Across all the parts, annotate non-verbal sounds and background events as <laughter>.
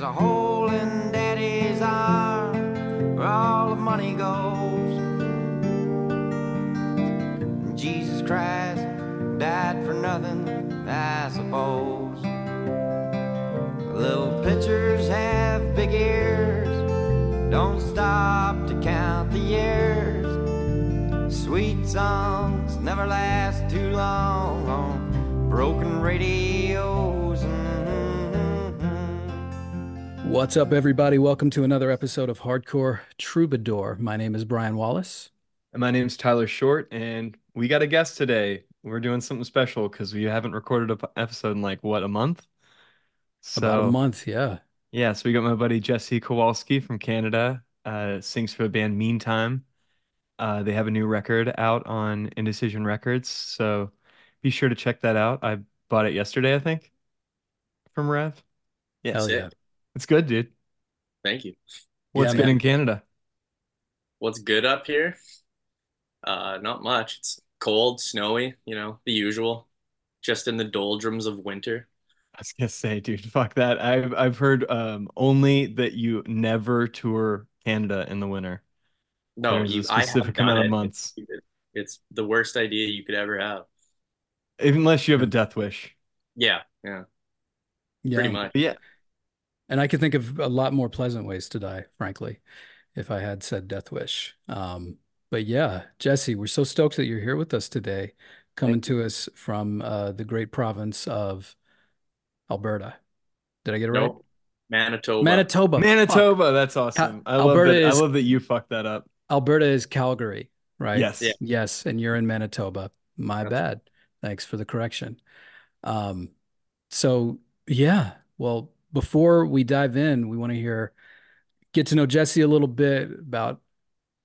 There's a hole in daddy's arm where all the money goes. Jesus Christ died for nothing, I suppose. Little pitchers have big ears, don't stop to count the years. Sweet songs never last too long on broken radios. What's up, everybody? Welcome to another episode of Hardcore Troubadour. My name is Brian Wallace. And my name's Tyler Short, and we got a guest today. We're doing something special because we haven't recorded an episode in like what a month. About a month, yeah. Yeah, so we got my buddy Jessee Kowalski from Canada. Uh, sings for the band Meantime. Uh, they have a new record out on Indecision Records, so be sure to check that out. I bought it yesterday, I think, from Rev. Yeah, Hell Sick. yeah. It's good, dude. Thank you. What's Yeah, good man. in Canada? What's good up here? Uh, not much. It's cold, snowy, you know, the usual. Just in the doldrums of winter. I was gonna say, dude, fuck that. I've I've heard um only that you never tour Canada in the winter. No, There's a you, I specific haven't amount done of it. months. It's, it's the worst idea you could ever have. Unless you have a death wish. Yeah, yeah, Yeah. pretty much. But yeah, And I could think of a lot more pleasant ways to die, frankly, if I had said death wish. Um, but yeah, Jessee, we're so stoked that you're here with us today, coming to us from uh, the great province of Alberta. Did I get it right? Nope. Manitoba. Manitoba. Fuck. Manitoba, that's awesome. I love Alberta that. is- I love that you fucked that up. Alberta is Calgary, right? Yes. Yeah. Yes, and you're in Manitoba. My That's- bad. Thanks for the correction. Um, so yeah, well, before we dive in, we want to hear, get to know Jessee a little bit about,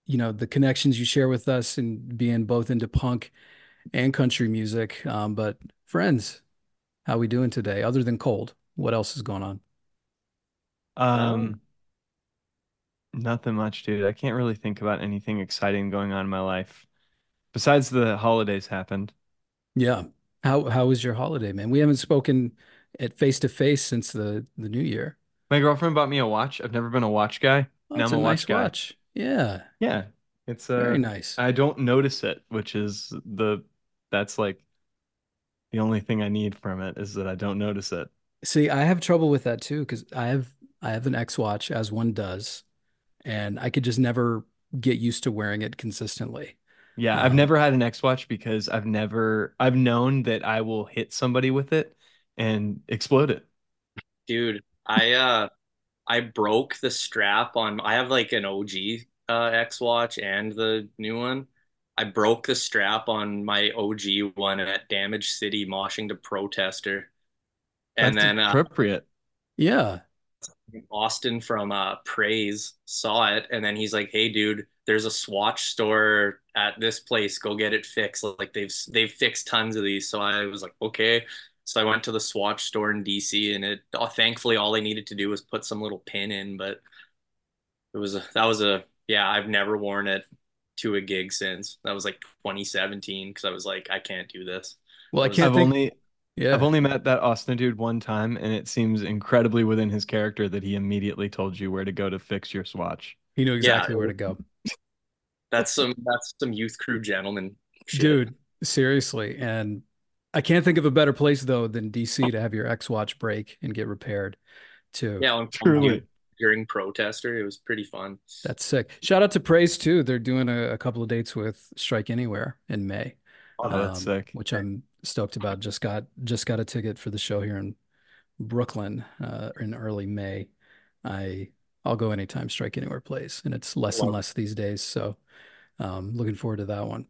you know, the connections you share with us and being both into punk and country music. Um, but friends, how we doing today? Other than cold, what else is going on? Um, nothing much, dude. I can't really think about anything exciting going on in my life. Besides the holidays happened. Yeah. How how was your holiday, man? We haven't spoken at face to face since the the new year. My girlfriend bought me a watch. I've never been a watch guy. Oh, Now it's I'm a a watch nice guy. watch. Yeah, Yeah. It's uh very nice. I don't notice it, which is the that's like the only thing I need from it is that I don't notice it. See, I have trouble with that too because I have I have an X watch as one does, and I could just never get used to wearing it consistently. Yeah, I've Um, never had an X watch because I've never I've known that I will hit somebody with it and explode it. Dude, I uh I broke the strap on I have like an OG uh X watch and the new one. I broke the strap on my OG one at Damage City moshing to Protester. And That's then uh, appropriate. Yeah, Austin from uh Praise saw it and then he's like, "Hey dude, there's a Swatch store at this place. Go get it fixed." Like they've they've fixed tons of these. So I was like, "Okay." So I went to the Swatch store in DC and it uh, thankfully all I needed to do was put some little pin in, but it was a that was a yeah, I've never worn it to a gig since. That was like 2017 because I was like, I can't do this. well, I I've can't I've think. only Yeah, I've only met that Austin dude one time, and it seems incredibly within his character that he immediately told you where to go to fix your swatch. he knew Yeah. exactly where to go, That's some that's some youth crew gentleman shit. dude. Seriously, and I can't think of a better place though than DC to have your X watch break and get repaired too. Yeah, on Truly. during protester, it was pretty fun. That's sick. Shout out to Praise too. They're doing a, a couple of dates with Strike Anywhere in May. Oh, that's um, sick. which I'm stoked about. Just got just got a ticket for the show here in Brooklyn uh, in early May. I I'll go anytime Strike Anywhere plays, and it's less and Love it. less these days. So, um, looking forward to that one.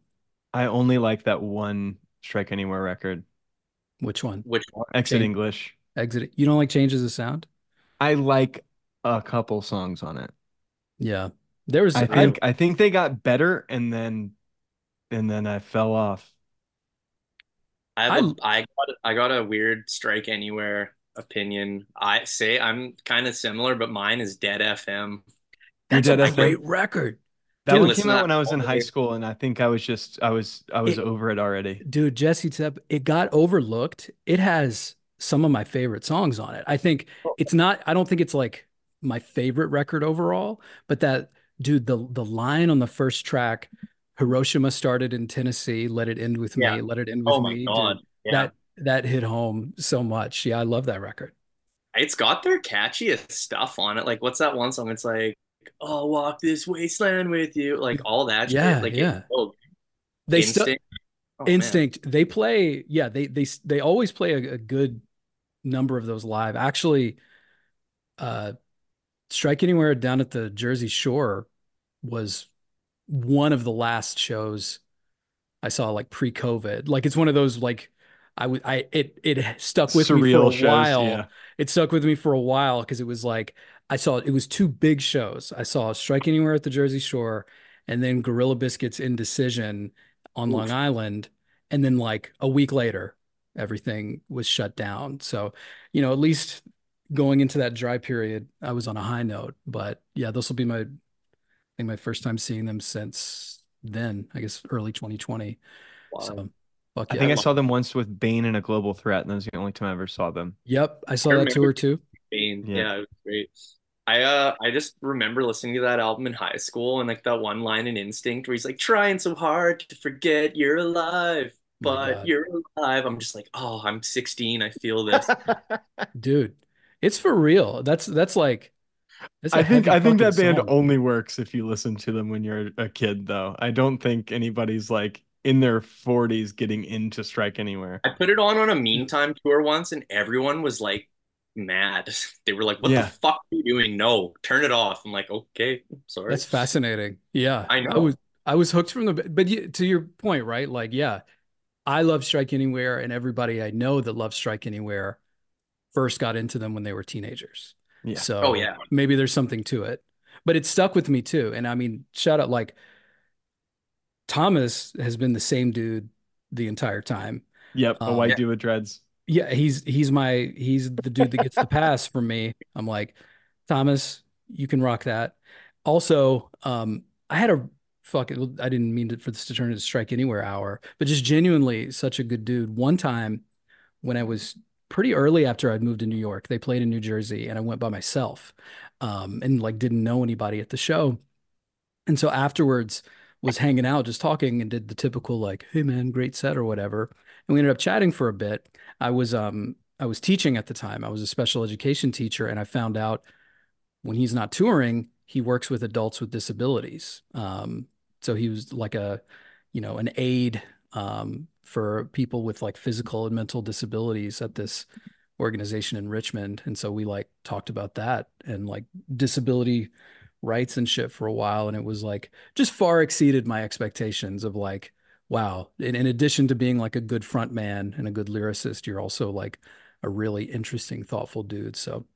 I only like that one Strike Anywhere record, Which one? Which one? Exit Change- English. Exit. You don't like Change Is a Sound? I like a couple songs on it. Yeah, there was. I I- think I think they got better, and then and then I fell off. I have a, I got I got a weird strike anywhere opinion. I say I'm kind of similar, but mine is Dead FM. that's Dead a FM? great record, That Dude, one came out when I was in high day. school, and I think I was just I was I was It- over it already. dude. Jesse Tepp. It got overlooked. It has some of my favorite songs on it. I think oh. it's not, I don't think it's like my favorite record overall, but that dude, the the line on the first track, Hiroshima started in Tennessee, let it end with Yeah. me, let it end oh with Oh my me. God. dude, Yeah. That that hit home so much. Yeah, I love that record. It's got their catchiest stuff on it. Like, what's that one song? It's like, "I'll walk this wasteland with you." Like all that Yeah, shit. Like, yeah. It's, oh, They still instinct. Oh, man. They play, yeah, they they they always play a, a good number of those live. Actually, uh Strike Anywhere down at the Jersey Shore was one of the last shows I saw like pre-COVID. Like it's one of those like I would I it it stuck with me for Surreal a shows, while. yeah. It stuck with me for a while because it was like I saw it was two big shows. I saw Strike Anywhere at the Jersey Shore and then Gorilla Biscuits Indecision on Long Oof. Island. And then like a week later, everything was shut down. So, you know, at least going into that dry period, I was on a high note. But yeah, this will be my I think my first time seeing them since then, I guess early 2020. Wow. So fuck I think I saw them once with Bane and a Global Threat, and that was the only time I ever saw them. Yep, I saw I that tour too. Bane. Yeah. Yeah. it was great. I uh I just remember listening to that album in high school and like that one line in Instinct where he's like trying so hard to forget you're alive, but God. you're alive. I'm just like, oh, I'm 16. I feel this. <laughs> Dude, it's for real. That's that's like that's a I think I think that fucking band song. only works if you listen to them when you're a kid, though. I don't think anybody's like in their 40s getting into Strike Anywhere. I put it on on a Meantime tour once and everyone was like mad. <laughs> They were like, what Yeah. the fuck are you doing? No, turn it off. I'm like, okay, sorry. That's fascinating. Yeah, I know. was I was hooked from the but you, to your point, right? Like, yeah, I love Strike Anywhere, and everybody I know that loves Strike Anywhere first got into them when they were teenagers. Yeah. So Oh, yeah. maybe there's something to it, but it stuck with me too. And I mean, shout out like Thomas has been the same dude the entire time. Yep, a Um, white yeah. dude with dreads. Yeah, he's he's my he's the dude that gets the pass from me. I'm like, Thomas, you can rock that. Also, um, I had a fucking I didn't mean to, for this to turn into strike anywhere hour, but just genuinely such a good dude. One time when I was pretty early after I'd moved to New York, they played in New Jersey and I went by myself. Um, and like didn't know anybody at the show. And so afterwards was hanging out, just talking and did the typical like, hey man, great set or whatever. And we ended up chatting for a bit. I was um I was teaching at the time. I was a special education teacher, and I found out when he's not touring, he works with adults with disabilities. Um, so he was like a, you know, an aide um, for people with like physical and mental disabilities at this organization in Richmond. And so we like talked about that and like disability rights and shit for a while. And it was like just far exceeded my expectations of like, wow. In, in addition to being like a good front man and a good lyricist, you're also like a really interesting, thoughtful dude. So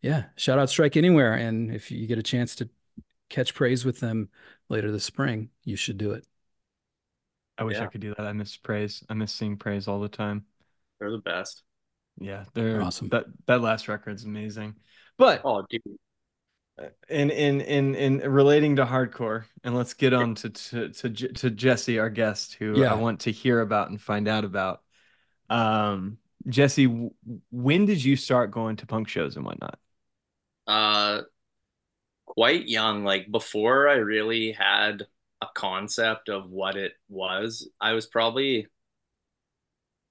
yeah, shout out Strike Anywhere. And if you get a chance to catch praise with them later this spring, you should do it. I wish I could do that. I miss praise. I miss seeing praise all the time. They're the best. Yeah, they're Awesome. That that last record's amazing. But Oh, dude. In in in in relating to hardcore, and let's get on to to to, to Jessee, our guest, who Yeah. I want to hear about and find out about. Um, Jessee, w- when did you start going to punk shows and whatnot? Uh, quite young, like before I really had a concept of what it was. I was probably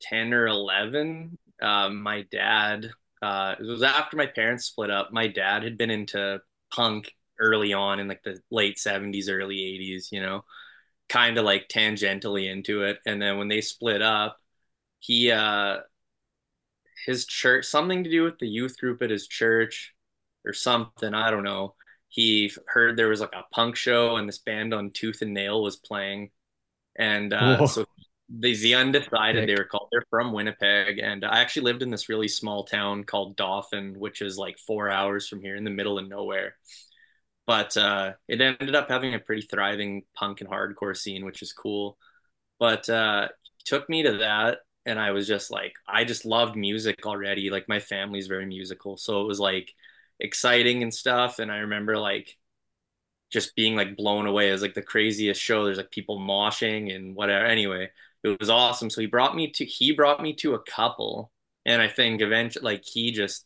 10 or 11. Um, my dad, uh, it was after my parents split up. My dad had been into punk early on in like the late 70s, early 80s, you know, kind of like tangentially into it. And then when they split up, he, uh, his church, something to do with the youth group at his church or something. I don't know. He heard there was like a punk show and this band on Tooth and Nail was playing. And uh, Whoa. so the, the undecided, they were called, they're from Winnipeg. And I actually lived in this really small town called Dauphin, which is like four hours from here in the middle of nowhere. But uh, it ended up having a pretty thriving punk and hardcore scene, which is cool. But uh, took me to that and I was just like, I just loved music already. Like my family's very musical, so it was like exciting and stuff. And I remember like just being like blown away. Was like the craziest show. There's like people moshing and whatever. Anyway, it was awesome. So he brought me to he brought me to a couple, And I think eventually, like he just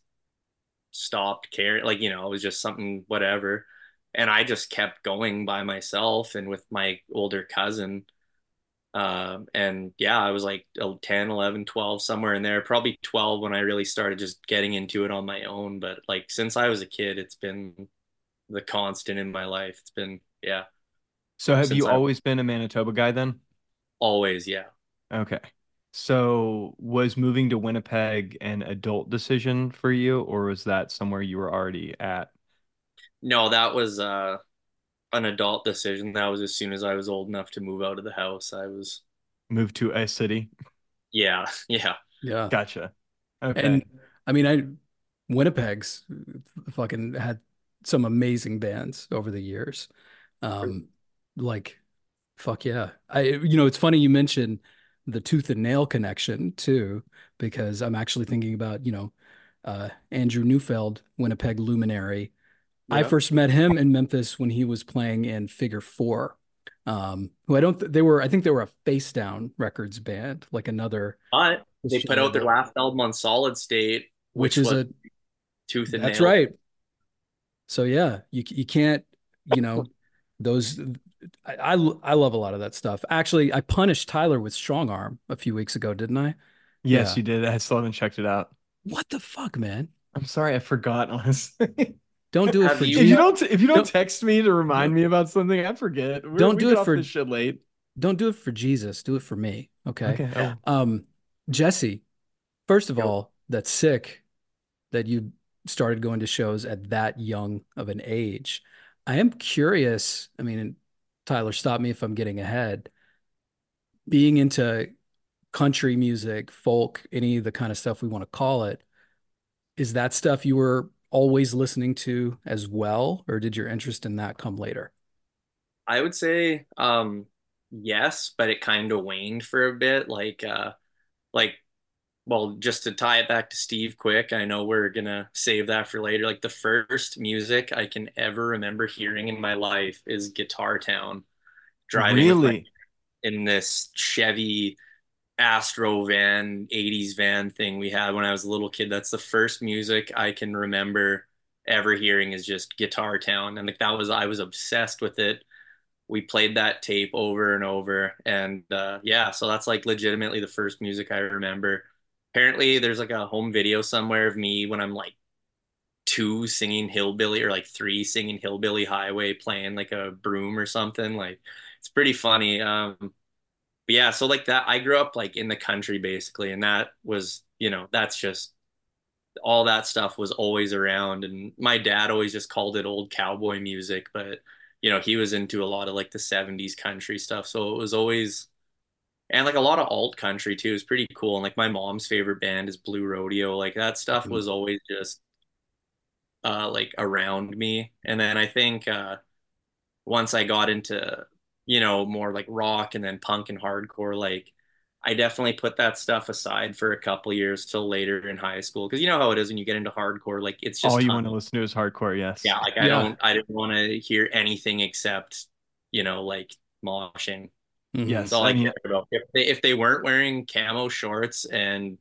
stopped caring. Like you know, it was just something whatever. And I just kept going by myself and with my older cousin. Uh, and yeah, I was like 10, 11, 12, somewhere in there, probably 12 when I really started just getting into it on my own. But like since I was a kid, it's been the constant in my life. It's been, yeah. So have you I- always been a Manitoba guy then? Always, yeah. Okay. So was moving to Winnipeg an adult decision for you, or was that somewhere you were already at? No, that was uh an adult decision. That was as soon as I was old enough to move out of the house. I was, moved to a city? yeah, <laughs> yeah. Yeah. Gotcha. Okay. And I mean, I Winnipeg's fucking had some amazing bands over the years. Um, like, fuck yeah. I, you know, it's funny you mentioned the Tooth and Nail connection too, because I'm actually thinking about, you know, uh, Andrew Neufeld, Winnipeg luminary. I first met him in Memphis when he was playing in Figure Four. Um, who I don't, th- they were, I think they were a Face Down Records band, like another, But they put out their last album on Solid State, which, which, is was a Tooth and nail. That's Nail. right. So yeah, you you can't, you know, those I, I I love a lot of that stuff. Actually, I punished Tyler with Strong Arm a few weeks ago, didn't I? yes, yeah. you did. I still haven't checked it out. What the fuck, man? I'm sorry, I forgot, <laughs> honestly. Don't do it for you- If you don't if you don't Don't- text me to remind me about something, I forget. We're- Don't do it for- this shit late. Don't do it for Jesus. Do it for me. Okay. Okay. oh. Um, Jessee, first of Yep. all, that's sick that you started going to shows at that young of an age. I am curious. I mean, Tyler, stop me if I'm getting ahead. Being into country music, folk, any of the kind of stuff we want to call it, is that stuff you were always listening to as well, or did your interest in that come later? I would say um yes, but it kind of waned for a bit. Like uh like well, just to tie it back to Steve quick, I know we're gonna save that for later. Like the first music I can ever remember hearing in my life is Guitar Town. Driving Really? in this Chevy Astro van, 80s van thing we had when I was a little kid. That's the first music I can remember ever hearing is just Guitar Town. And like that was I was obsessed with it. We played that tape over and over. And uh yeah, so that's like legitimately the first music I remember. Apparently there's like a home video somewhere of me when I'm like two singing hillbilly or like three singing hillbilly highway playing like a broom or something. Like it's pretty funny. Um yeah, so like that, I grew up like in the country basically, and that was, you know, that's just all that stuff was always around. And my dad always just called it old cowboy music, but you know, he was into a lot of like the 70s country stuff. So it was always, and like a lot of alt country too is pretty cool. And like my mom's favorite band is Blue Rodeo. Like that stuff Mhm. was always just uh like around me. And then I think uh once I got into, you know, more like rock and then punk and hardcore, like I definitely put that stuff aside for a couple years till later in high school. Cause you know how it is when you get into hardcore, like it's just All you ton- want to listen to is hardcore, yes. yeah, like I Yeah. don't I didn't want to hear anything except, you know, like moshing. Mhm. Yes. That's all I, I mean- cared about. If they if they weren't wearing camo shorts and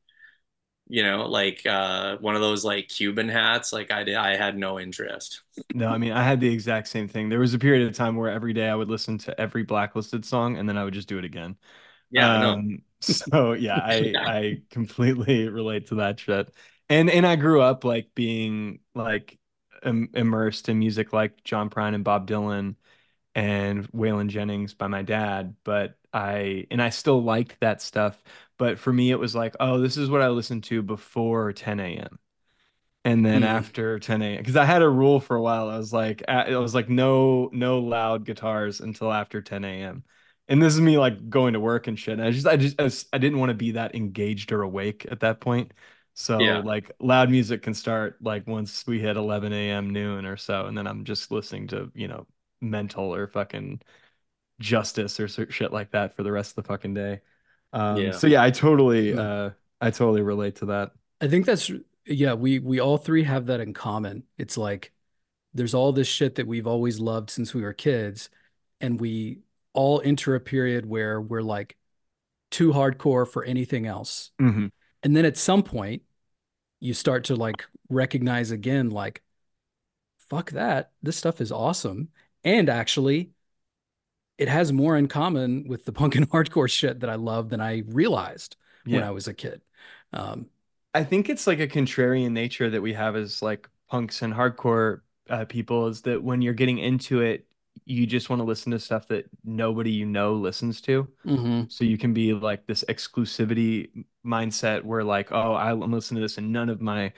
you know, like uh one of those like Cuban hats, like I did I had no interest. No, I mean, I had the exact same thing. There was a period of time where every day I would listen to every blacklisted song and then I would just do it again. Yeah, no. Um, so yeah, I <laughs> Yeah. I completely <laughs> relate to that shit. And and I grew up like being like im immersed in music like John Prine and Bob Dylan and Waylon Jennings by my dad, but I and I still liked that stuff, but for me it was like, oh, this is what I listened to before 10 a.m. And then Mm. after 10 a.m. because I had a rule for a while. I was like, I was like, no, no loud guitars until after 10 a.m. And this is me like going to work and shit. And I just, I just, I didn't want to be that engaged or awake at that point. So Yeah. like loud music can start like once we hit 11 a.m. noon or so, and then I'm just listening to you know mental or fucking justice or shit like that for the rest of the fucking day. Um, Yeah. So yeah, I totally, uh, I totally relate to that. I think that's yeah, we we all three have that in common. It's like there's all this shit that we've always loved since we were kids, and we all enter a period where we're like too hardcore for anything else. Mhm. And then at some point, you start to like recognize again, like, fuck that. This stuff is awesome. And actually, it has more in common with the punk and <laughs> hardcore shit that I love than I realized when I was a kid. Um, I think it's like a contrarian nature that we have as like punks and hardcore uh, people is that when you're getting into it, you just want to listen to stuff that nobody you know listens to. mhm. So you can be like this exclusivity mindset where like, oh, I'm listening to this and none of my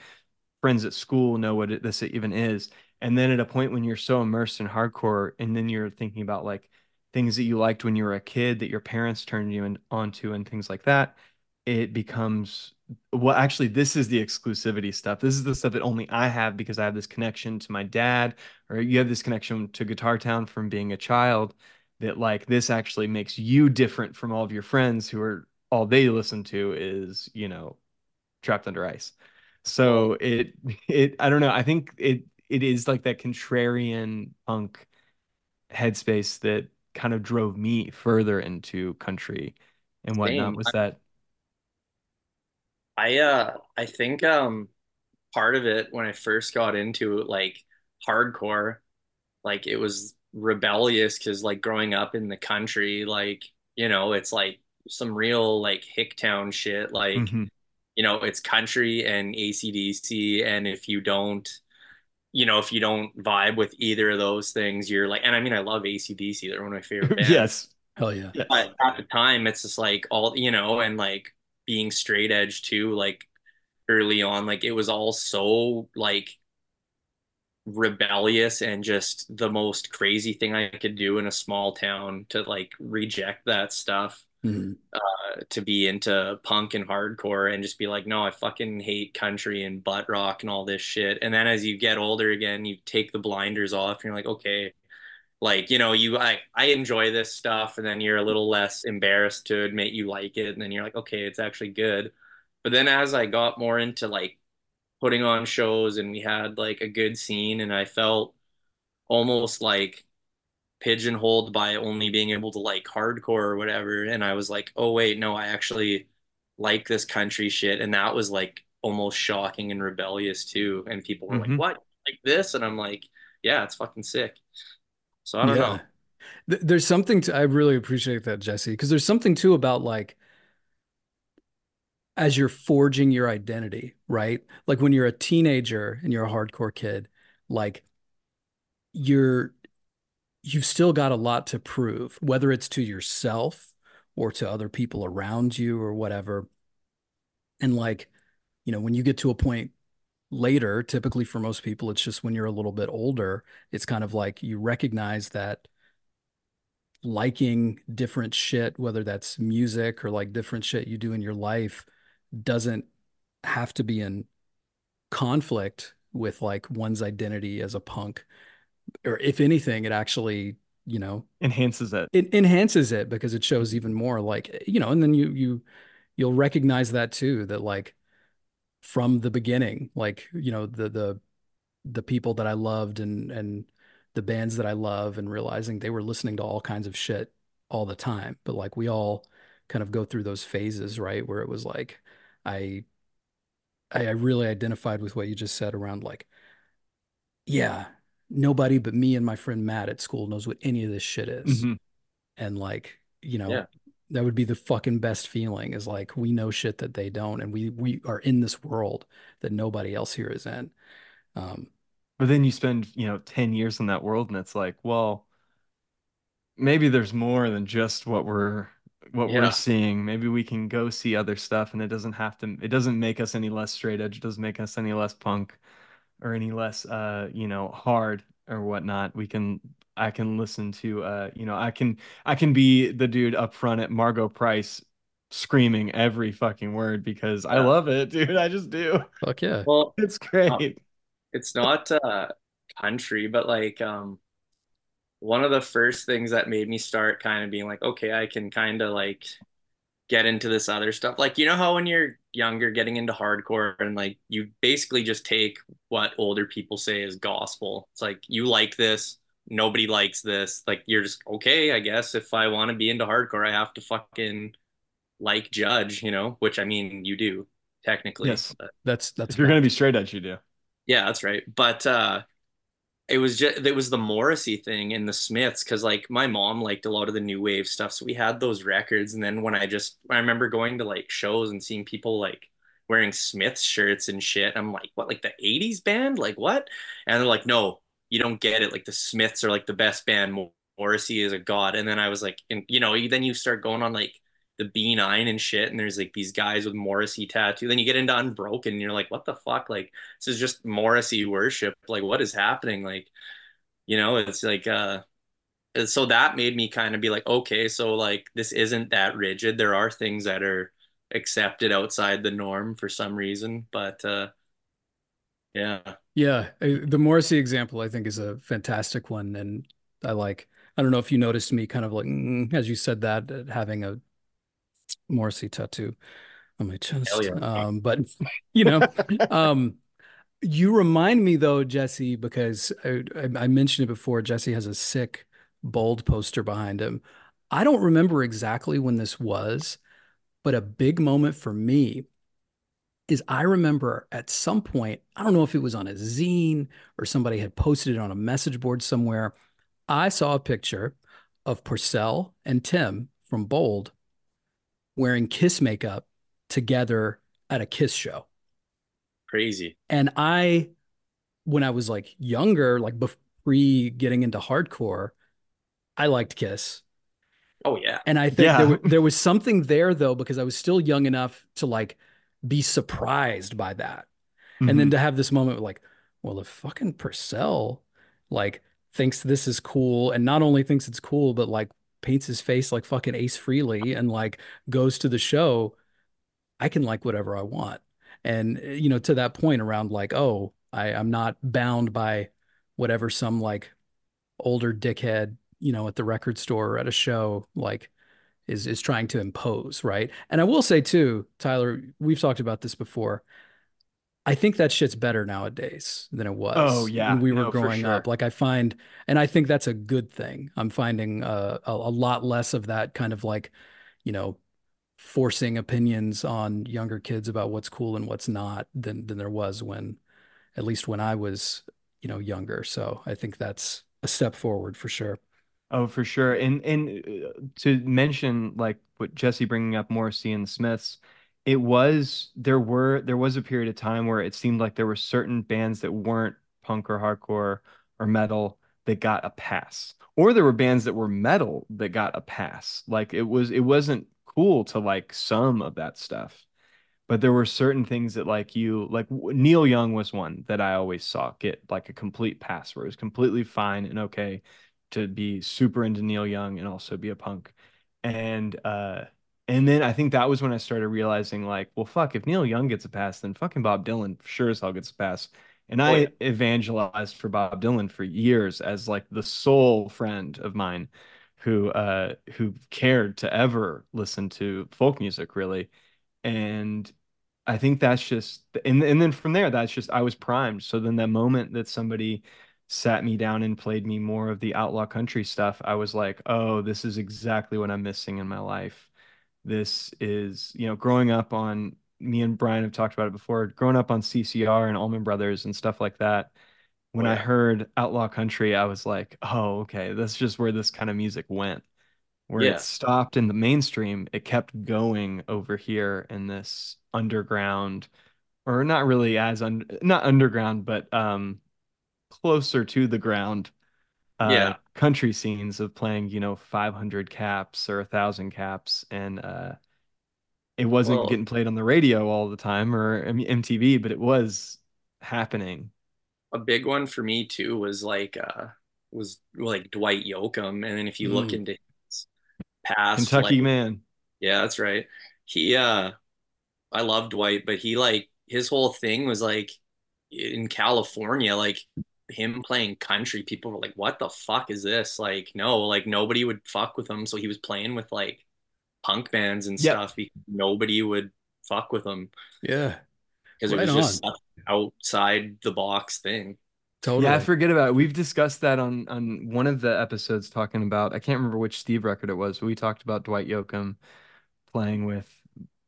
friends at school know what it, this even is. And then at a point when you're so immersed in hardcore and then you're thinking about like things that you liked when you were a kid that your parents turned you in, onto and things like that, it becomes well, actually, this is the exclusivity stuff. This is the stuff that only I have because I have this connection to my dad, or you have this connection to Guitar Town from being a child. That like this actually makes you different from all of your friends who are all they listen to is, you know, Trapped Under Ice. So it <laughs> it I don't know. I think it it is like that contrarian punk headspace that kind of drove me further into country and whatnot. Was that I uh I think um part of it when I first got into like hardcore, like it was rebellious because like growing up in the country, like, you know, it's like some real like Hicktown shit. Like, Mhm. you know, it's country and AC/DC, and if you don't, you know, if you don't vibe with either of those things, you're like, and I mean, I love AC/DC, they're one of my favorite bands. yes. Hell yeah. Yes. But at the time, it's just like all, you know, and like being straight edge too, like early on, like it was all so like rebellious and just the most crazy thing I could do in a small town to like reject that stuff, Mhm. uh, to be into punk and hardcore and just be like, no, I fucking hate country and butt rock and all this shit. And then as you get older again, you take the blinders off and you're like, okay, like you know you I, I enjoy this stuff and then you're a little less embarrassed to admit you like it and then you're like okay it's actually good but then as i got more into like putting on shows and we had like a good scene and i felt almost like pigeonholed by only being able to like hardcore or whatever. And i was like oh wait no i actually like this country shit. And that was like almost shocking and rebellious too. And people were Mhm. like what? Like this? And i'm like yeah it's fucking sick. So i don't know. There's something to, I really appreciate that, Jessee, because there's something too about like, as you're forging your identity, right? Like when you're a teenager and you're a hardcore kid, like you're, you've still got a lot to prove, whether it's to yourself or to other people around you or whatever. And like, you know, when you get to a point later, typically for most people, it's just when you're a little bit older, it's kind of like you recognize that liking different shit, whether that's music or like different shit you do in your life, doesn't have to be in conflict with like one's identity as a punk. Or if anything, it actually, you know, Enhances it. it enhances it because it shows even more like, you know, and then you you you'll recognize that too, that like from the beginning, like, you know, the the the people that I loved and and the bands that I love and realizing they were listening to all kinds of shit all the time. But like we all kind of go through those phases, right? Where it was like I I, I really identified with what you just said around like, yeah, nobody but me and my friend Matt at school knows what any of this shit is. Mhm. And like, you know, Yeah. that would be the fucking best feeling is like we know shit that they don't and we we are in this world that nobody else here is in. Um But then you spend, you know, 10 years in that world and it's like, well, maybe there's more than just what we're what we're seeing. Maybe we can go see other stuff and it doesn't have to it doesn't make us any less straight edge, it doesn't make us any less punk or any less uh, you know, hard or whatnot. We can I can listen to uh, you know, I can I can be the dude up front at Margo Price screaming every fucking word because I love it, <laughs> dude. I just do. fuck yeah. well <laughs> It's great. it's not uh country but like um one of the first things that made me start kind of being like okay I can kind of like get into this other stuff like you know how when you're younger getting into hardcore and like you basically just take what older people say is gospel it's like you like this nobody likes this like you're just okay I guess if I want to be into hardcore I have to fucking like Judge you know which I mean you do technically. Yes. That's that's If you're gonna be straight edge, you do. yeah, that's right. But uh it was just it was the Morrissey thing and the Smiths because like my mom liked a lot of the new wave stuff, so we had those records. And then when I just I remember going to like shows and seeing people like wearing Smiths shirts and shit. I'm like, what, like the '80s band? Like what? And they're like, no, you don't get it. Like the Smiths are like the best band. Morrissey is a god. And then I was like, and you know, then you start going on like the B9 and shit, and there's like these guys with Morrissey tattoo. Then you get into Unbroken, and you're like, what the fuck? Like this is just Morrissey worship. Like what is happening? Like, you know, it's like uh so that made me kind of be like, okay, so like this isn't that rigid. There are things that are accepted outside the norm for some reason, but uh yeah. Yeah, uh, the Morrissey example I think is a fantastic one, and I like. I don't know if you noticed me kind of like mm, as you said that uh, having a Morrissey tattoo on my chest. Yeah. Um, but <laughs> you know, um, you remind me though, Jessee, because I, I, I mentioned it before. Jessee has a sick bold poster behind him. I don't remember exactly when this was, but a big moment for me is I remember at some point, I don't know if it was on a zine or somebody had posted it on a message board somewhere. I saw a picture of Porcell and Tim from Bold wearing Kiss makeup together at a Kiss show. Crazy. And I, when I was like younger, like pre getting into hardcore, I liked Kiss. Oh yeah. And I think Yeah. there, wa- there was something there though, because I was still young enough to like be surprised by that. And Mm-hmm. then to have this moment of like, well, if fucking Purcell like thinks this is cool and not only thinks it's cool, but like paints his face like fucking Ace Frehley and like goes to the show, I can like whatever I want. And you know, to that point around like, oh, I, I'm not bound by whatever some like older dickhead, you know, at the record store or at a show like is is trying to impose, right? And I will say too, Tyler, we've talked about this before. I think that shit's better nowadays than it was Oh, yeah. when we were No, growing up. Like I find, and I think that's a good thing. I'm finding uh, a, a lot less of that kind of like, you know, forcing opinions on younger kids about what's cool and what's not than than there was when, at least when I was, you know, younger. So I think that's a step forward for sure. Oh, for sure. And and uh, to mention like what Jessee bringing up Morrissey and the Smiths, it was there were there was a period of time where it seemed like there were certain bands that weren't punk or hardcore or metal that got a pass. Or there were bands that were metal that got a pass. Like it was it wasn't cool to like some of that stuff. But there were certain things that like you like Neil Young was one that I always saw get like a complete pass where it was completely fine and okay to be super into Neil Young and also be a punk. And uh and then I think that was when I started realizing like, well fuck, if Neil Young gets a pass, then fucking Bob Dylan sure as hell gets a pass. And I Oh, evangelized for Bob Dylan for years as like the sole friend of mine who uh who cared to ever listen to folk music really. And I think that's just and and then from there that's just I was primed. So then that moment that somebody sat me down and played me more of the outlaw country stuff, I was like, "Oh, this is exactly what I'm missing in my life." This is, you know, growing up on me and Brian have talked about it before, growing up on CCR and Allman Brothers and stuff like that. When I heard outlaw country, I was like, "Oh, okay, that's just where this kind of music went." Where Yeah. it stopped in the mainstream, it kept going over here in this underground or not really as un not underground, but um closer to the ground uh Yeah. country scenes of playing, you know, 500 caps or a 1000 caps and uh it wasn't Well- getting played on the radio all the time or MTV, but it was happening. a big one for me too was like uh was like Dwight Yoakam and then if you look Mm. into his past Kentucky like, man. yeah that's right he uh I love Dwight but he like his whole thing was like in California like him playing country people were like what the fuck is this like no like nobody would fuck with him so he was playing with like punk bands and Yep. stuff because nobody would fuck with him Yeah, because it was just on. such an outside the box thing totally. Yeah, I forget about it. We've discussed that on on one of the episodes talking about I can't remember which Steve record it was, but we talked about Dwight Yoakam playing with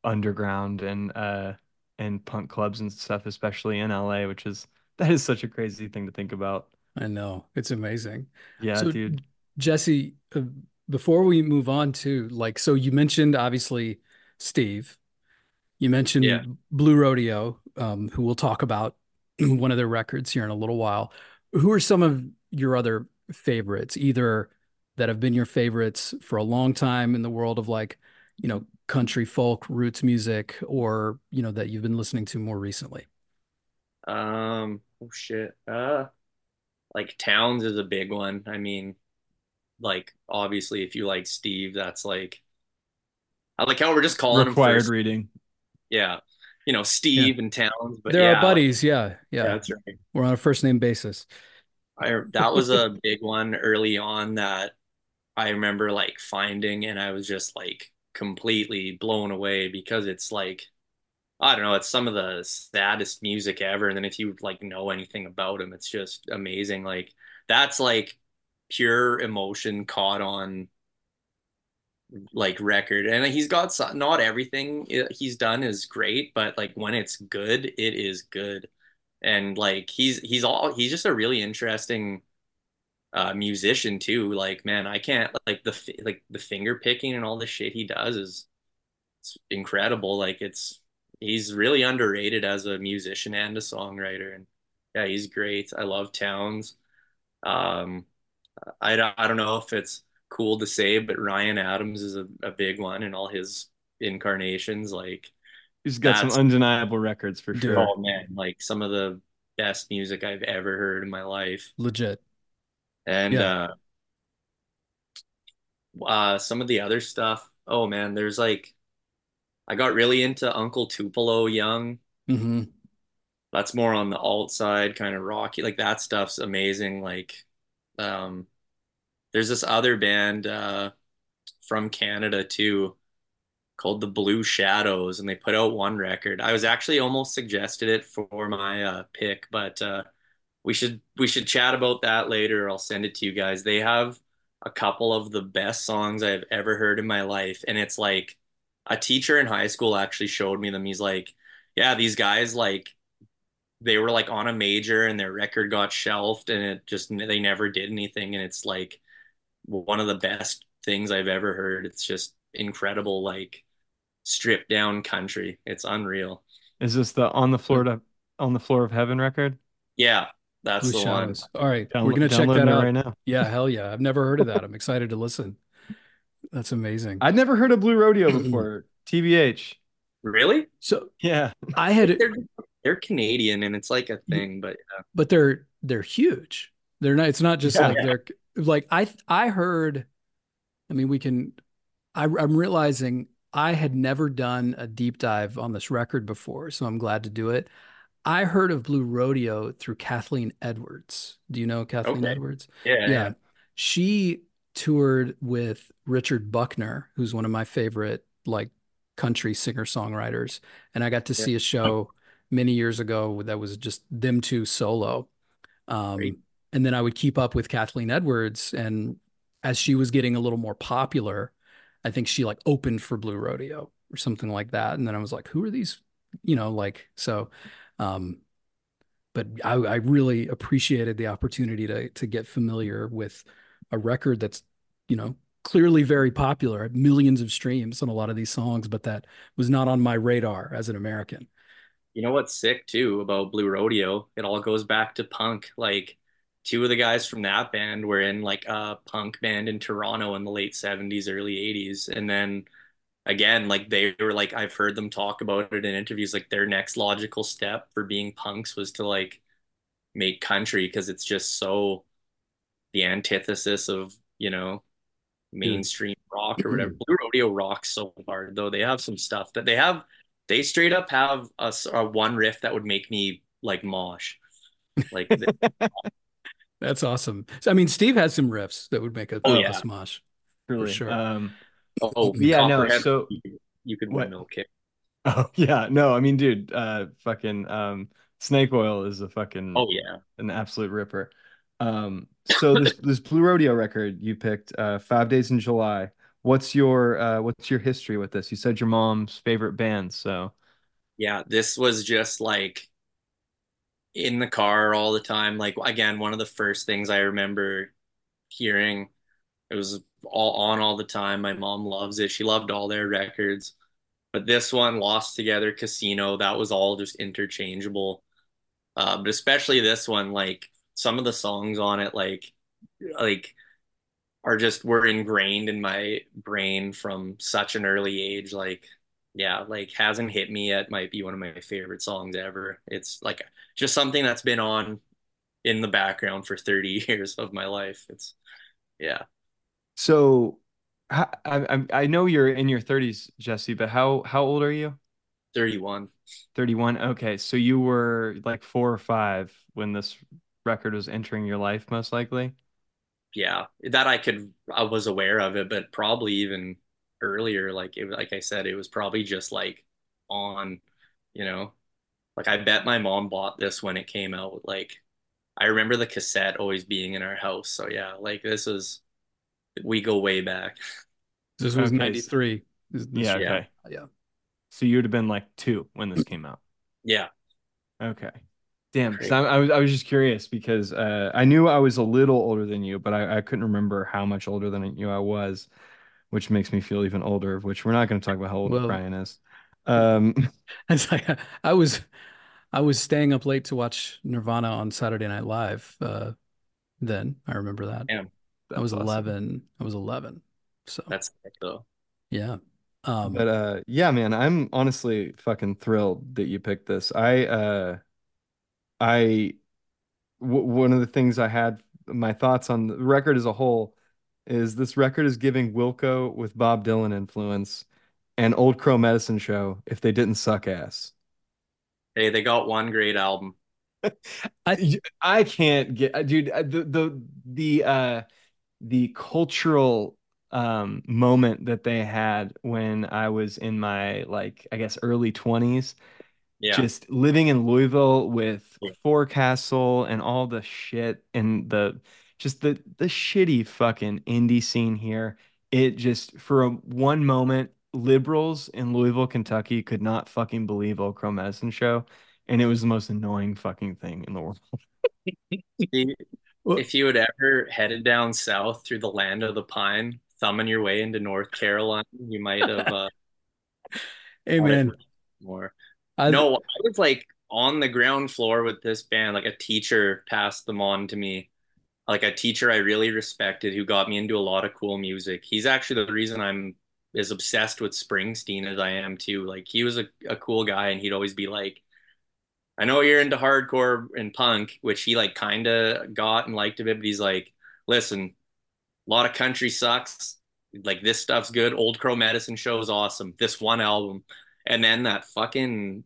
underground and uh and punk clubs and stuff, especially in LA, which is that is such a crazy thing to think about. I know. It's amazing. Yeah, So, dude. Jessee, uh, before we move on to like, so you mentioned obviously Steve, you Yeah. mentioned Blue Rodeo, um, who we'll talk about <clears throat> one of their records here in a little while. Who are some of your other favorites, either that have been your favorites for a long time in the world of like, you know, country folk roots music, or, you know, that you've been listening to more recently? Um, oh shit. Uh, like Townes is a big one. I mean, like obviously if you like Steve, that's like I like how we're just calling him Required first. reading. Yeah. You know, Yeah. Steve and Townes, but They're yeah, our buddies. Yeah. yeah, Yeah. that's right. We're on a first name basis. I that was a <laughs> big one early on that I remember like finding and I was just like completely blown away because it's like I don't know, it's some of the saddest music ever. And then if you like know anything about him, it's just amazing. Like that's like pure emotion caught on like record. And he's got some, not everything he's done is great, but like when it's good, it is good. And like he's he's all he's just a really interesting uh musician too. Like man, I can't like the like the finger picking and all the shit he does is incredible. Like it's he's really underrated as a musician and a songwriter. And yeah, he's great. I love Townes. Um, I don't, I don't know if it's cool to say, but Ryan Adams is a, a big one in all his incarnations. Like He's got some undeniable records for sure. oh man, like some of the best music I've ever heard in my life. Legit. And Yeah. uh uh some of the other stuff. Oh man, there's like I got really into Uncle Tupelo young. hmm That's more on the alt side, kind of rocky. Like that stuff's amazing. Like um there's this other band uh from Canada too called the Blue Shadows and they put out one record. I was actually almost suggested it for my uh pick, but uh we should we should chat about that later. I'll send it to you guys. They have a couple of the best songs I've ever heard in my life and it's like a teacher in high school actually showed me them. He's like, "Yeah, these guys like they were like on a major and their record got shelved and it just they never did anything and it's like one of the best things I've ever heard. It's just incredible like stripped down country. It's unreal. Is this the on the floor to on the floor of heaven record? Yeah, that's Blue the one. Shadows. All right. We're going to check that out. right now. Yeah. Hell yeah. I've never heard of that. <laughs> I'm excited to listen. That's amazing. I'd never heard of Blue Rodeo <clears throat> before. TBH. Really? So Yeah. I had, They're they're Canadian and it's like a thing, but yeah. but they're, they're huge. They're not, it's not just Yeah. like they're like, I, I heard, I mean, we can, I, I'm realizing I had never done a deep dive on this record before, so I'm glad to do it. I heard of Blue Rodeo through Kathleen Edwards. Do you know Kathleen Okay. Edwards? Yeah, Yeah. yeah. She toured with Richard Buckner, who's one of my favorite like country singer-songwriters. And I got to Yeah. see a show many years ago that was just them two solo. Um, and then I would keep up with Kathleen Edwards. And as she was getting a little more popular, I think she like opened for Blue Rodeo or something like that. And then I was like, who are these? You know, like, so, um, but I, I really appreciated the opportunity to to get familiar with a record that's, you know, clearly very popular, millions of streams on a lot of these songs, but that was not on my radar as an American. You know what's sick too about Blue Rodeo? It all goes back to punk. Like two of the guys from that band were in like a punk band in Toronto in the late 70s, early 80s. And then again, like they were like I've heard them talk about it in interviews, like their next logical step for being punks was to like make country because it's just so the antithesis of, you know, mainstream rock or whatever. Blue Rodeo rocks so hard though. They have some stuff that they have they straight up have a one riff that would make me like mosh. Like <laughs> That's awesome. So, I mean, Steve has some riffs that would make a, Oh, a yeah. smosh. Truly. sure. Um, oh Yeah, no, so- you could, you could What? win no kick. oh yeah, no, I mean, dude, uh, fucking um, Snake Oil is a fucking Oh yeah. an absolute ripper. Um, so this this Blue Rodeo record you picked, uh, Five Days in July. What's your uh, what's your history with this? You said your mom's favorite band, so Yeah, this was just like in the car all the time. Like again, one of the first things I remember hearing. It was all on all the time. My mom loves it. She loved all their records. But this one, Lost Together Casino, that was all just interchangeable. Uh, but especially this one, like some of the songs on it, like like are just were ingrained in my brain from such an early age. Like, yeah, like hasn't hit me yet might be one of my favorite songs ever. It's like just something that's been on in the background for 30 <laughs> years of my life. It's yeah. So, I, I I know you're in your 30s, Jessee, but how how old are you? 31. 31. Okay, so you were like four or five when this record was entering your life, most likely. Yeah, that I could I was aware of it, but probably even earlier. Like it, like I said, it was probably just like on, you know, like I bet my mom bought this when it came out. Like I remember the cassette always being in our house. So yeah, like this is we go way back. This was Okay, 93. This- this- Yeah, Yeah. okay. Yeah. So you would have been like two when this came out. Yeah. Okay. Damn. Great. I, I was I was just curious because uh, I knew I was a little older than you, but I, I couldn't remember how much older than you I was, which makes me feel even older. Which we're not going to talk about how old Well- Brian is. Um, <laughs> <laughs> It's like I was I was staying up late to watch Nirvana on Saturday Night Live. Uh, then I remember that. Yeah. I was awesome. 11. I was 11. So That's sick, though. yeah. Um, But uh, yeah, man, I'm honestly fucking thrilled that you picked this. I uh, I w one of the things I had my thoughts on the record as a whole is this record is giving Wilco with Bob Dylan influence and Old Crow Medicine Show if they didn't suck ass. Hey, they got one great album. <laughs> I I can't get uh, dude uh, the the the uh the cultural um moment that they had when I was in my like I guess early 20s Yeah. just living in Louisville with Yeah. Forecastle and all the shit and the just the the shitty fucking indie scene here. It just for a one moment, liberals in Louisville, Kentucky could not fucking believe Old Crow Medicine Show, and it was the most annoying fucking thing in the world. <laughs> If you had ever headed down south through the land of the pine, thumbing your way into North Carolina, you might have uh, <laughs> hey thought it man, more. I, No, I was like on the ground floor with this band. Like a teacher passed them on to me. Like a teacher I really respected who got me into a lot of cool music. He's actually the reason I'm as obsessed with Springsteen as I am too. Like he was a, a cool guy and he'd always be like, I know you're into hardcore and punk, which he like kind of got and liked a bit, but he's like, listen, a lot of country sucks. Like this stuff's good. Old Crow Medicine Show is awesome. This one album. And then that fucking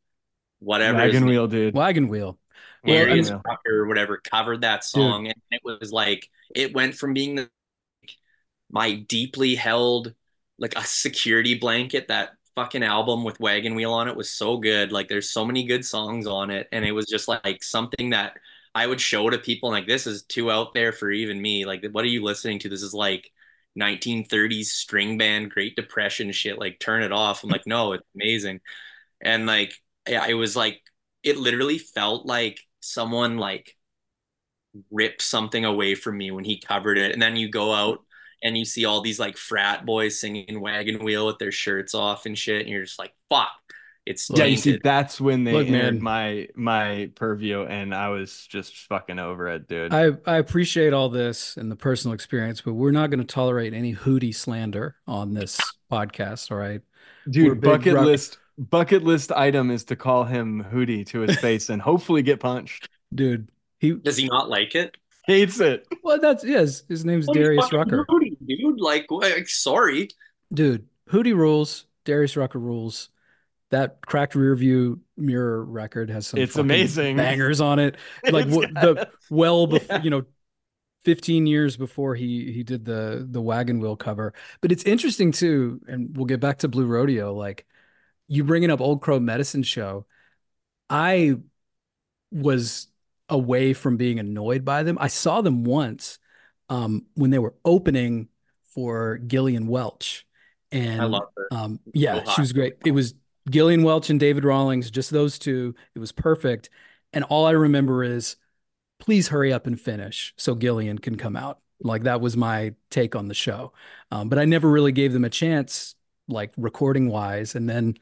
whatever his Wagon name- wheel, dude. wagon wheel. Well, I mean- or whatever covered that song, and it was like it went from being the, my deeply held like a security blanket. That fucking album with Wagon Wheel on it was so good. Like there's so many good songs on it, and it was just like something that I would show to people. Like this is too out there for even me. Like what are you listening to? This is like 1930s string band, Great Depression shit. Like turn it off. I'm like no, it's amazing, and like yeah, it was like it literally felt like someone like ripped something away from me when he covered it. And then you go out and you see all these like frat boys singing Wagon Wheel with their shirts off and shit, and you're just like, fuck, it's Yeah, you see, that's when they Look, entered man. my my purview, and I was just fucking over it, dude. I, I appreciate all this and the personal experience, but we're not going to tolerate any hootie slander on this podcast. All right. we're Dude, bucket rock- list bucket list item is to call him Hootie to his <laughs> face and hopefully get punched. Dude, he, Does he not like it? Hates it. well, that's, yes, his name's What Darius Rucker. Hootie, dude. Like, like, sorry. Dude, Hootie rules. Darius Rucker rules. That cracked rear view mirror record has some It's fucking amazing. bangers on it. <laughs> Like It's what the well before Yeah. you know, 15 years before he he did the the wagon wheel cover. But it's interesting too, and we'll get back to Blue Rodeo. Like you bringing up Old Crow Medicine Show, I was away from being annoyed by them. I saw them once um, when they were opening for Gillian Welch, and I love her. um, yeah, So she was great. It was Gillian Welch and David Rawlings, just those two. It was perfect. And all I remember is, please hurry up and finish so Gillian can come out. Like that was my take on the show. Um, but I never really gave them a chance, like recording wise. And then,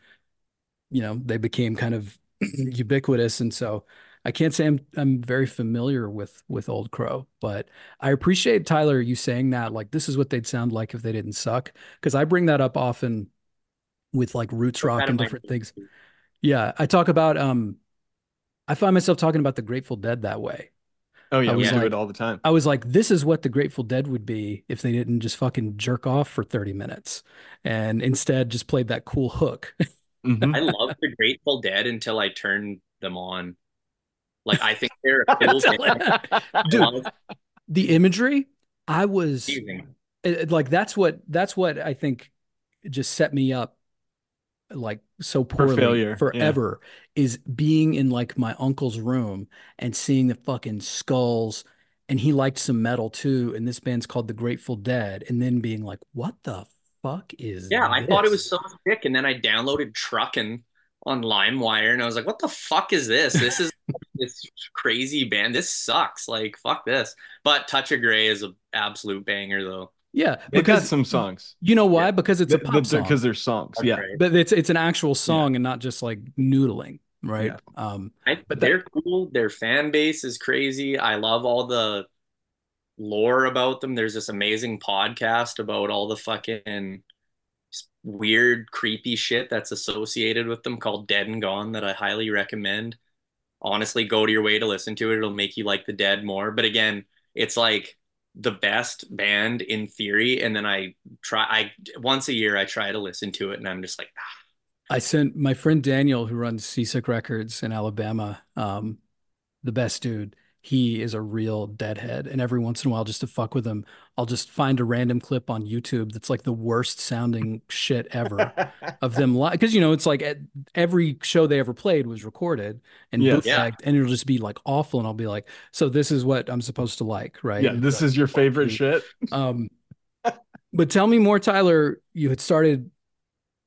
you know, they became kind of <clears throat> ubiquitous. And so I can't say I'm I'm very familiar with with Old Crow, but I appreciate Tyler you saying that. Like this is what they'd sound like if they didn't suck. Because I bring that up often with like roots rock and different things. Yeah, I talk about um I find myself talking about the Grateful Dead that way. Oh yeah, I we was do like- it all the time. I was like, this is what the Grateful Dead would be if they didn't just fucking jerk off for 30 minutes and instead just played that cool hook. <laughs> Mhm. I love the Grateful Dead until I turned them on. Like I think they're <laughs> a cool Dude. the imagery, I was it- it- like that's what that's what I think just set me up like so poorly failure, yeah. forever is being in like my uncle's room and seeing the fucking skulls and he liked some metal too and this band's called the Grateful Dead and then being like what the fuck is Yeah, I thought it was so sick, and then I downloaded Truckin' on LimeWire, and I was like, "What the fuck is this? This is <laughs> this crazy band. This sucks. Like, fuck this." But Touch of Grey is an absolute banger, though. Yeah They got because some songs. you know why Yeah. because it's a pop song because they're songs. That's Yeah. but it's it's an actual song and not just like noodling right Yeah. um I, But they're cool. Their fan base is crazy. I love all the lore about them. There's this amazing podcast about all the fucking weird, creepy shit that's associated with them called Dead and Gone that I highly recommend. Honestly, go to your way to listen to it. It'll make you like the Dead more. But again, it's like the best band in theory. And then I try, I once a year I try to listen to it, and I'm just like, ah, I sent my friend Daniel, who runs Seasick Records in Alabama, um, the best dude. He is a real deadhead. And every once in a while, just to fuck with him, I'll just find a random clip on YouTube that's like the worst sounding shit ever of them live. Because, you know, it's like every show they ever played was recorded and Yes. bootlegged, and it'll just be like awful. And I'll be like, so this is what I'm supposed to like, right? Yeah, And this like, is your favorite you. shit. Um, <laughs> but tell me more, Tyler. You had started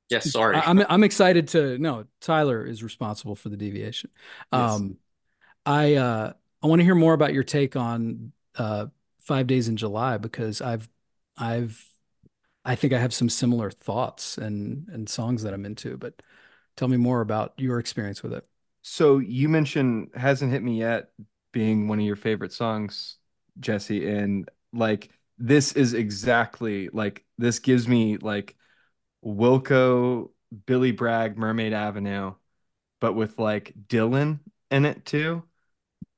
Yes, sorry. I- I'm I'm excited to no, Tyler is responsible for the deviation. Yes. Um I uh I want to hear more about your take on uh 5 days in July because I've I've I think I have some similar thoughts and and songs that I'm into, but tell me more about your experience with it. So you mentioned hasn't hit me yet being one of your favorite songs, Jessee, and like this is exactly like this gives me like Wilco, Billy Bragg, Mermaid Avenue, but with like Dylan in it too.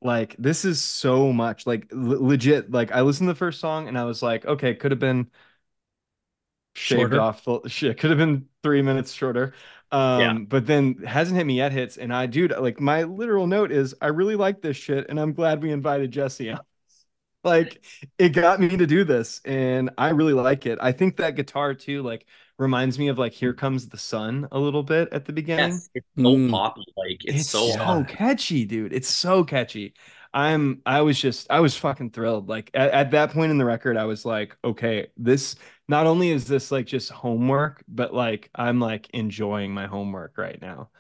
Like this is so much like le- legit. Like I listened to the first song and I was like, okay, could have been shaved Shorter. off. Shit, could have been three minutes shorter. Um, Yeah. but then hasn't hit me yet hits, and I dude, like my literal note is I really like this shit, and I'm glad we invited Jessee on. <laughs> Like it got me to do this, and I really like it. I think that guitar too, like reminds me of like Here Comes the Sun a little bit at the beginning. Yes, it's so Mm. poppy. Like it's, It's so so catchy, dude. It's so catchy. I'm I was just I was fucking thrilled. Like at, at that point in the record, I was like, okay, this not only is this like just homework, but like I'm like enjoying my homework right now.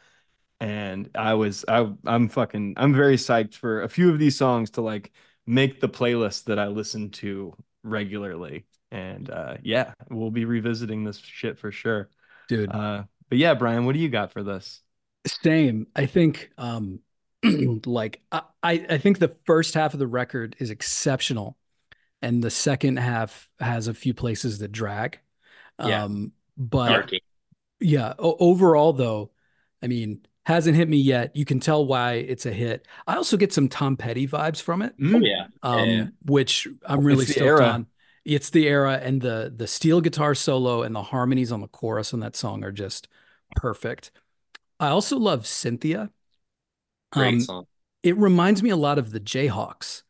And I was I I'm fucking I'm very psyched for a few of these songs to like make the playlist that I listen to regularly. And uh yeah, we'll be revisiting this shit for sure. Dude, Uh but yeah, Brian, what do you got for this? Same. I think um <clears throat> like I, I I think the first half of the record is exceptional and the second half has a few places that drag. Yeah. Um but dark. yeah, o- overall though, I mean, hasn't hit me yet. You can tell why it's a hit. I also get some Tom Petty vibes from it, Oh Mm. yeah. um Yeah. which I'm really stoked era. on. It's the era and the the steel guitar solo and the harmonies on the chorus on that song are just perfect. I also love Cynthia. Great Um, song. it reminds me a lot of the Jayhawks,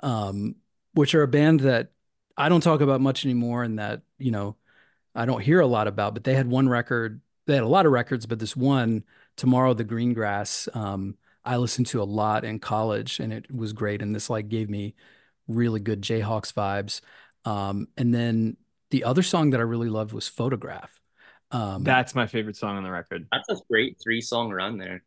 um, which are a band that I don't talk about much anymore and that, you know, I don't hear a lot about, but they had one record, they had a lot of records, but this one, Tomorrow the Green Grass, um, I listened to a lot in college and it was great. And this like gave me really good Jayhawks vibes. Um, and then the other song that I really loved was Photograph. Um, That's my favorite song on the record. That's a great three song run there.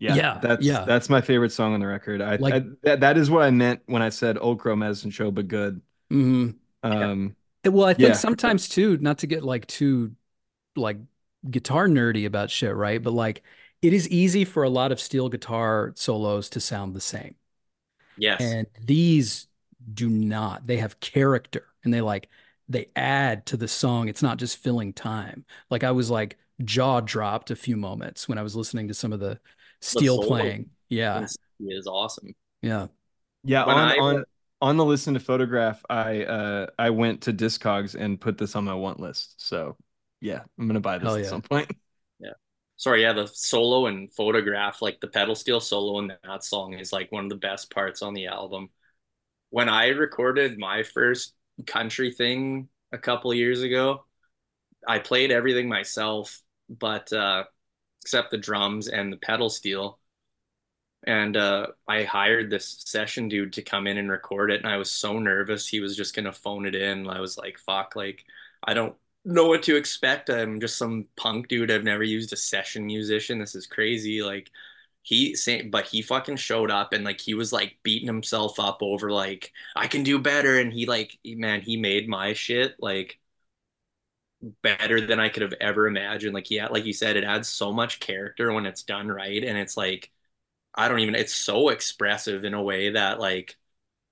Yeah, Yeah, that's yeah. that's my favorite song on the record. I, Like- I that, that is what I meant when I said Old Crow Medicine Show, but good. mhm. Um, It- Well, I think Yeah. sometimes too, not to get like too like guitar nerdy about shit, right? But like it is easy for a lot of steel guitar solos to sound the same. Yes. And these do not. They have character and they like they add to the song. It's not just filling time. Like I was like jaw dropped a few moments when I was listening to some of the steel solo. playing. Yeah. He is awesome. Yeah. yeah, When on I- on on the listen to photograph, I uh I went to Discogs and put this on my want list. So yeah, I'm gonna buy this Hell at yeah. some point. <laughs> Yeah. Sorry, yeah, the solo and photograph, like the pedal steel solo in that song is like one of the best parts on the album. When I recorded my first country thing a couple years ago, I played everything myself, but uh except the drums and the pedal steel. And uh I hired this session dude to come in and record it, and I was so nervous he was just gonna phone it in. I was like, fuck, like I don't know what to expect. I'm just some punk dude. I've never used a session musician. This is crazy. Like he but he fucking showed up and like he was like beating himself up over like I can do better. And he like man, he made my shit like better than I could have ever imagined. Like yeah, like you said, it adds so much character when it's done right, and it's like I don't even. It's so expressive in a way that like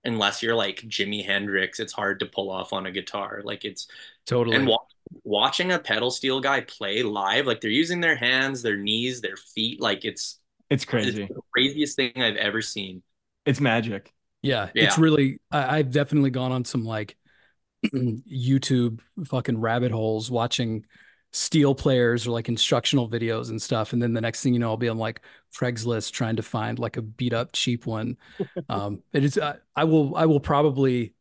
unless you're like Jimi Hendrix, it's hard to pull off on a guitar. Like it's Totally. and wa- watching a pedal steel guy play live, like they're using their hands, their knees, their feet, like it's It's it's crazy. the craziest thing I've ever seen. It's magic. Yeah, it's really I, I've definitely gone on some like <clears throat> YouTube fucking rabbit holes watching steel players or like instructional videos and stuff. And then the next thing you know, I'll be on like Craigslist trying to find like a beat up cheap one. <laughs> Um, it is I, I will I will probably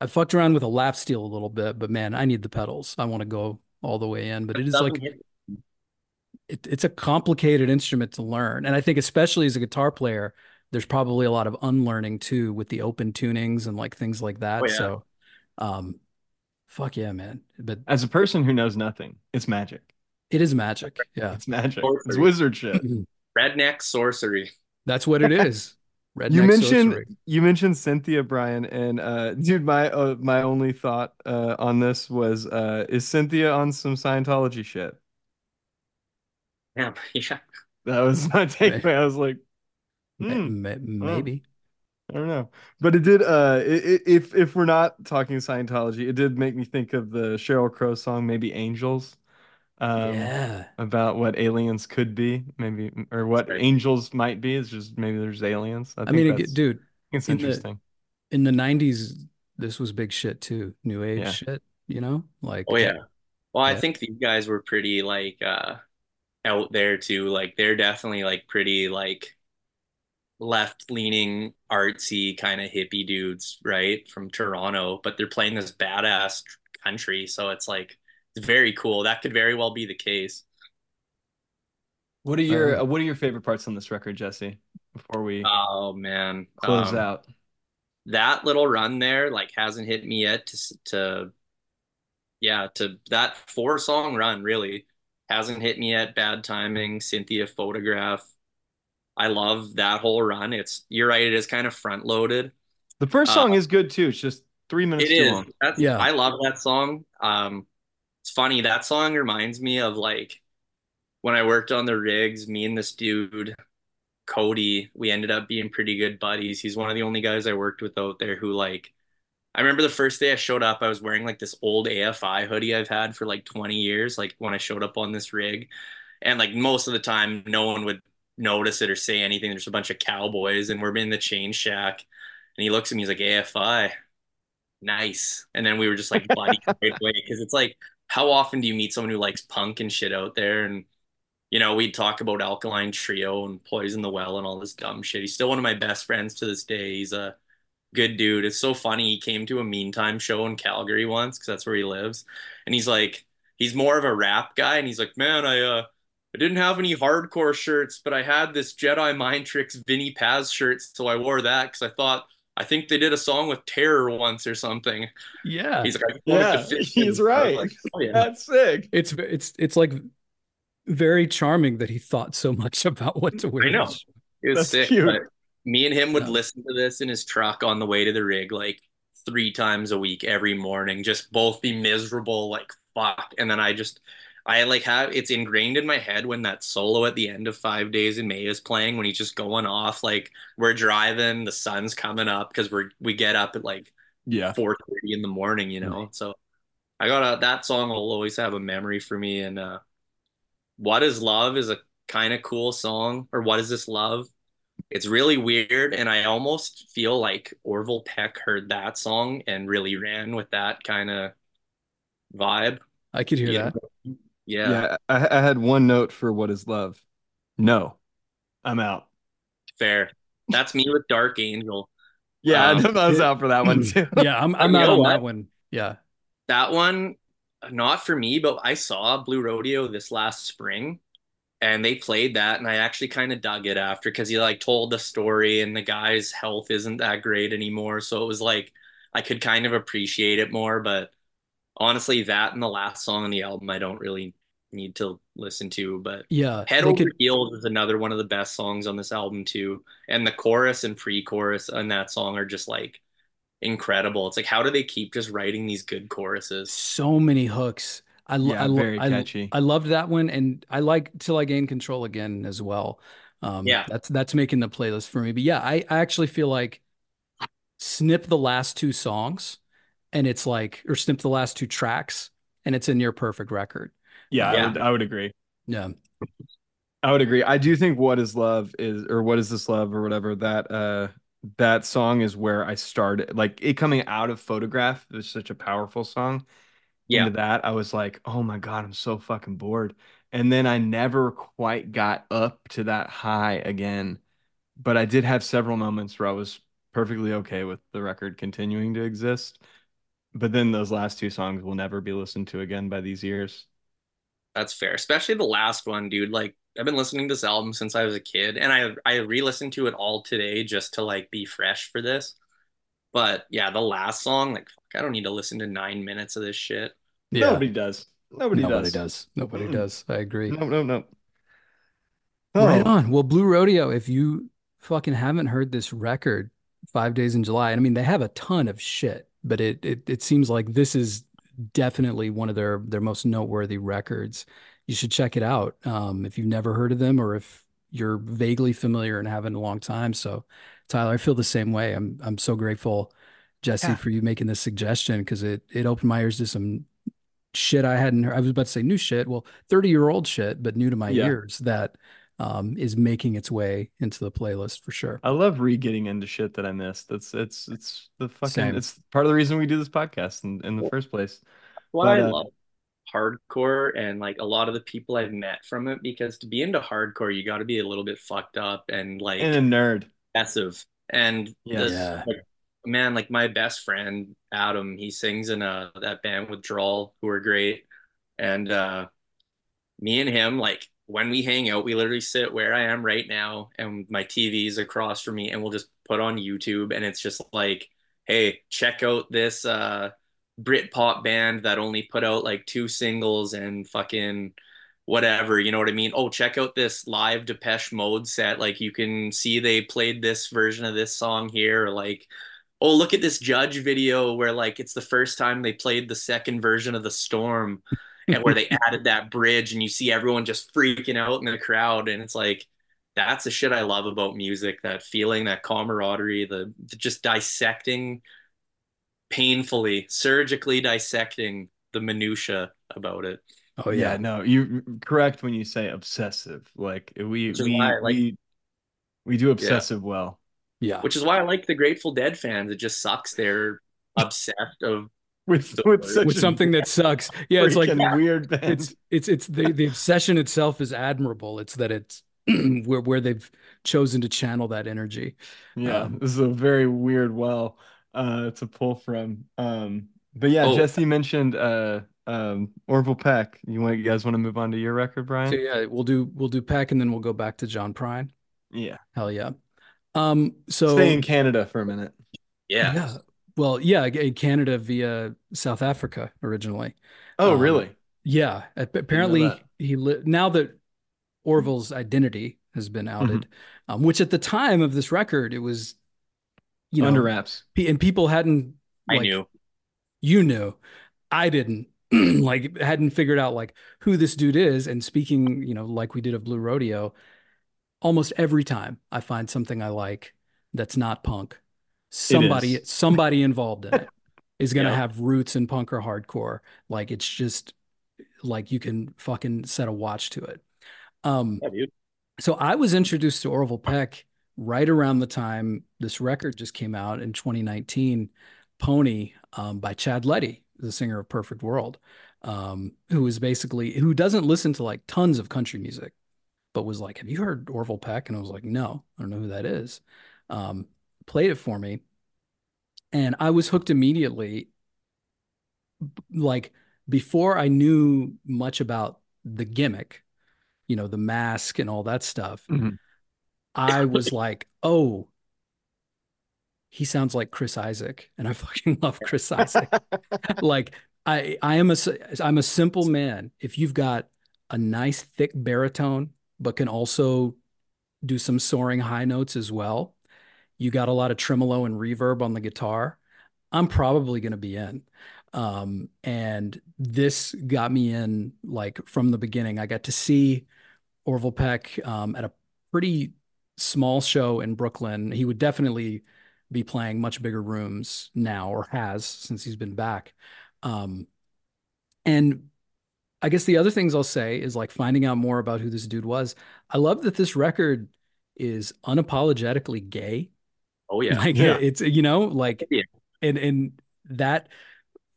I fucked around with a lap steel a little bit, but man, I need the pedals. I want to go all the way in. But it is like hit- it, it's a complicated instrument to learn. And I think especially as a guitar player, there's probably a lot of unlearning too with the open tunings and like things like that. Oh, yeah. So um fuck yeah, man. But As a person who knows nothing, it's magic. it is magic. Yeah. It's magic. Sorcery. It's wizard shit. redneck sorcery. That's what it is. <laughs> Redneck you mentioned sorcery. you mentioned Cynthia Brian and uh dude my uh, my only thought uh on this was uh is Cynthia on some Scientology shit Yeah, <laughs> yeah. that was my <laughs> takeaway I was like hmm, ma- maybe. I don't know but it did uh i- i- if if we're not talking Scientology it did make me think of the Sheryl Crow song maybe Angels um yeah. about what aliens could be maybe or what Right. angels might be it's just maybe there's aliens I I mean, that's it, dude, it's in the- interesting in the 90s, this was big shit too. New age Yeah. shit, you know? Like Oh yeah. Well, I think these guys were pretty like uh out there too. Like they're definitely like pretty like left leaning artsy kind of hippie dudes, right? From Toronto, but they're playing this badass country, so it's like it's very cool. That could very well be the case. what are your Um, uh, what are your favorite parts on this record Jessee before we Oh man. close Um, out that little run there like hasn't hit me yet to to yeah to that four song run really hasn't hit me yet bad timing cynthia photograph i love that whole run it's you're right it is kind of front loaded The first Uh, song is good too. It's just three minutes it too is long. That's, Yeah. i love that song um it's funny that song reminds me of like when i worked on the rigs me and this dude Cody, we ended up being pretty good buddies. He's one of the only guys I worked with out there who like I remember the first day I showed up, I was wearing like this old AFI hoodie I've had for like 20 years, like when I showed up on this rig. And like most of the time no one would notice it or say anything. There's a bunch of cowboys and we're in the chain shack. And he looks at me, he's like, AFI, nice. And then we were just like buddies <laughs> right away. Cause it's like, how often do you meet someone who likes punk and shit out there? And you know, we'd talk about Alkaline Trio and Poison the Well and all this dumb shit. He's still one of my best friends to this day. He's a good dude. It's so funny. He came to a Meantime show in Calgary once because that's where he lives, and he's like, he's more of a rap guy, and he's like, man, I uh, I didn't have any hardcore shirts, but I had this Jedi Mind Tricks Vinnie Paz shirt, so I wore that because I thought I think they did a song with Terror once or something. Yeah. He's like, I Yeah, <laughs> he's in. I was right. like, oh, yeah. That's sick. It's it's it's like very charming that he thought so much about what to wear. I know. this- It was That's sick. cute. Me and him would listen to this in his truck on the way to the rig like three times a week every morning, just both be miserable, like fuck. And then I just I like have it's ingrained in my head when that solo at the end of Five Days in May is playing when he's just going off. Like we're driving, the sun's coming up because we're we get up at like Yeah. four thirty in the morning, you know. So I got a that song will always have a memory for me. And uh What is Love is a kind of cool song, or What is This Love? It's really weird, and I almost feel like Orville Peck heard that song and really ran with that kind of vibe. I could hear Yeah. that. Yeah, Yeah. I, I had one note for what is love. No, I'm out. fair. That's me with Dark Angel. Yeah, Um, I was out for that one too. Yeah, I'm I'm out on what? that one. Yeah. That one, not for me, but I saw Blue Rodeo this last spring and they played that and I actually kind of dug it after because he like told the story and the guy's health isn't that great anymore. So it was like I could kind of appreciate it more, but honestly, that and the last song on the album I don't really need to listen to. But Yeah. Head Over could Heels is another one of the best songs on this album too. And the chorus and pre-chorus on that song are just like incredible. It's like how do they keep just writing these good choruses? so many hooks. I lo- Yeah, I very I, catchy. I loved that one, and I like Till I Gain Control again as well. Um, Yeah. that's that's making the playlist for me. But yeah, I, I actually feel like snip the last two songs, and it's like, or snip the last two tracks, and it's a near perfect record. Yeah, I would, I would agree. Yeah, I would agree. I do think "What Is Love" is, or "What Is This Love" or whatever that uh that song is where I started. Like it coming out of "Photograph" is such a powerful song. Yeah. Into that, I was like, "Oh my God, I'm so fucking bored." And then I never quite got up to that high again. But I did have several moments where I was perfectly okay with the record continuing to exist. But then those last two songs will never be listened to again by these ears. That's fair, especially the last one, dude. Like I've been listening to this album since I was a kid, and I I re-listened to it all today just to like be fresh for this. But yeah, the last song, like fuck, I don't need to listen to nine minutes of this shit. Yeah. Nobody does. Nobody, Nobody does. does. Nobody Mm-mm. does. I agree. No, no, no. Right Oh, on. Well, Blue Rodeo, if you fucking haven't heard this record, Five Days in July, and I mean they have a ton of shit, but it it it seems like this is definitely one of their their most noteworthy records. You should check it out um, if you've never heard of them or if you're vaguely familiar and haven't in a long time. So, Tyler, I feel the same way. I'm I'm so grateful, Jessee, Yeah. for you making this suggestion because it it opened my ears to some shit I hadn't heard. I was about to say new shit. Well, 30 year old shit, but new to my Yeah. ears that um, is making its way into the playlist for sure. I love re-getting into shit that I missed. That's it's it's the fucking Same. it's part of the reason we do this podcast in, in the first place. What But, I uh, love hardcore and like a lot of the people I've met from it because to be into hardcore, you got to be a little bit fucked up and like And a nerd. excessive. And Yes. the- Yeah. like, man, like my best friend Adam, he sings in uh that band Withdrawal, who are great. And uh me and him, like when we hang out, we literally sit where I am right now, and my TV is across from me, and we'll just put on YouTube, and it's just like, hey, check out this uh Britpop band that only put out like two singles and fucking whatever, you know what I mean? Oh, check out this live Depeche Mode set. Like you can see they played this version of this song here, like, oh, look at this Judge video where like it's the first time they played the second version of the Storm, and where they <laughs> added that bridge, and you see everyone just freaking out in the crowd, and it's like. That's the shit I love about music, that feeling, that camaraderie, the, the just dissecting painfully, surgically dissecting the minutia about it. Oh yeah, yeah. no, you're correct when you say obsessive. Like we Which we why like- we we do obsessive well. Yeah. Which is why I like the Grateful Dead fans. It just sucks they're obsessed of With with such With something that sucks. Yeah, it's like freaking weird band. it's it's it's the the obsession itself is admirable. It's that it's <clears throat> where where they've chosen to channel that energy. Yeah, Um, this is a very weird well uh to pull from. Um but yeah, Oh. Jessee mentioned uh um Orville Peck. You want you guys want to move on to your record, So Brian? yeah, we'll do we'll do Peck and then we'll go back to John Prine. Yeah. Hell yeah. Um so Stay in Canada for a minute. Yeah. Yeah. Well, yeah, in Canada via South Africa originally. Oh, Um, really? Yeah, apparently that. he li now that Orville's identity has been outed, um, which at the time of this record, it was, you know, Under wraps. and people hadn't I like knew. you knew, I didn't <clears throat> like hadn't figured out like who this dude is. And speaking, you know, like we did of Blue Rodeo, almost every time I find something I like that's not punk, somebody somebody involved in it <laughs> is gonna Yeah. have roots in punk or hardcore. Like it's just like you can fucking set a watch to it. Um, Yeah, so I was introduced to Orville Peck right around the time this record just came out in 2019, Pony um, by Chad Letty, the singer of Perfect World, um, who is basically who doesn't listen to like tons of country music, but was like, "Have you heard Orville Peck?" And I was like, "No, I don't know who that is." Um, played it for me, and I was hooked immediately. Like before I knew much about the gimmick, you know, the mask and all that stuff. Mhm. I was like, oh, he sounds like Chris Isaak, and I <laughs> fucking love Chris Isaak. <laughs> like I, I am a, I'm a simple man. If you've got a nice thick baritone, but can also do some soaring high notes as well, you got a lot of tremolo and reverb on the guitar. I'm probably going to be in. Um, and this got me in like from the beginning. I got to see Orville Peck um, at a pretty small show in Brooklyn. He would definitely be playing much bigger rooms now, or has since he's been back. Um, and I guess the other things I'll say is like finding out more about who this dude was. I love that this record is unapologetically gay. Oh yeah. Like Yeah. it's you know like Yeah. and and that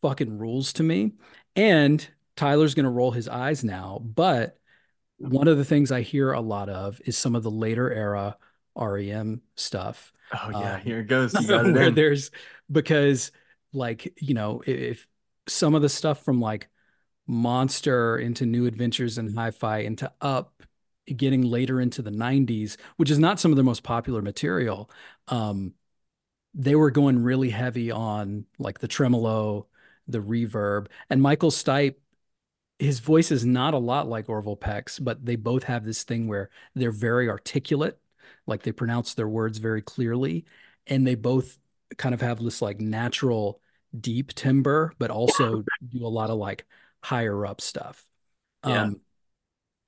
fucking rules to me. And Tyler's gonna roll his eyes now, but one of the things I hear a lot of is some of the later era REM stuff. Oh yeah, Um, here it goes. You <laughs> got it where in. there's because like you know if some of the stuff from like Monster into New Adventures in Hi-Fi into Up getting later into the 90s which is not some of their most popular material. Um they were going really heavy on like the tremolo the reverb and Michael Stipe his voice is not a lot like Orville Peck's, but they both have this thing where they're very articulate, like they pronounce their words very clearly, and they both kind of have this like natural deep timbre, but also do a lot of like higher up stuff. Yeah. Um,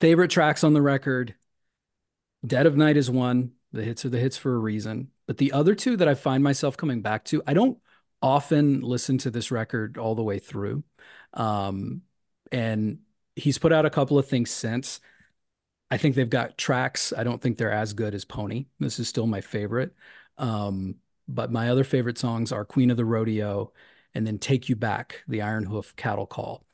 favorite tracks on the record, Dead of Night is one. The hits are the hits for a reason. But the other two that I find myself coming back to, I don't often listen to this record all the way through. Um, and he's put out a couple of things since. I think they've got tracks. I don't think they're as good as Pony. This is still my favorite. Um, but my other favorite songs are Queen of the Rodeo and then Take You Back, the Iron Hoof Cattle Call.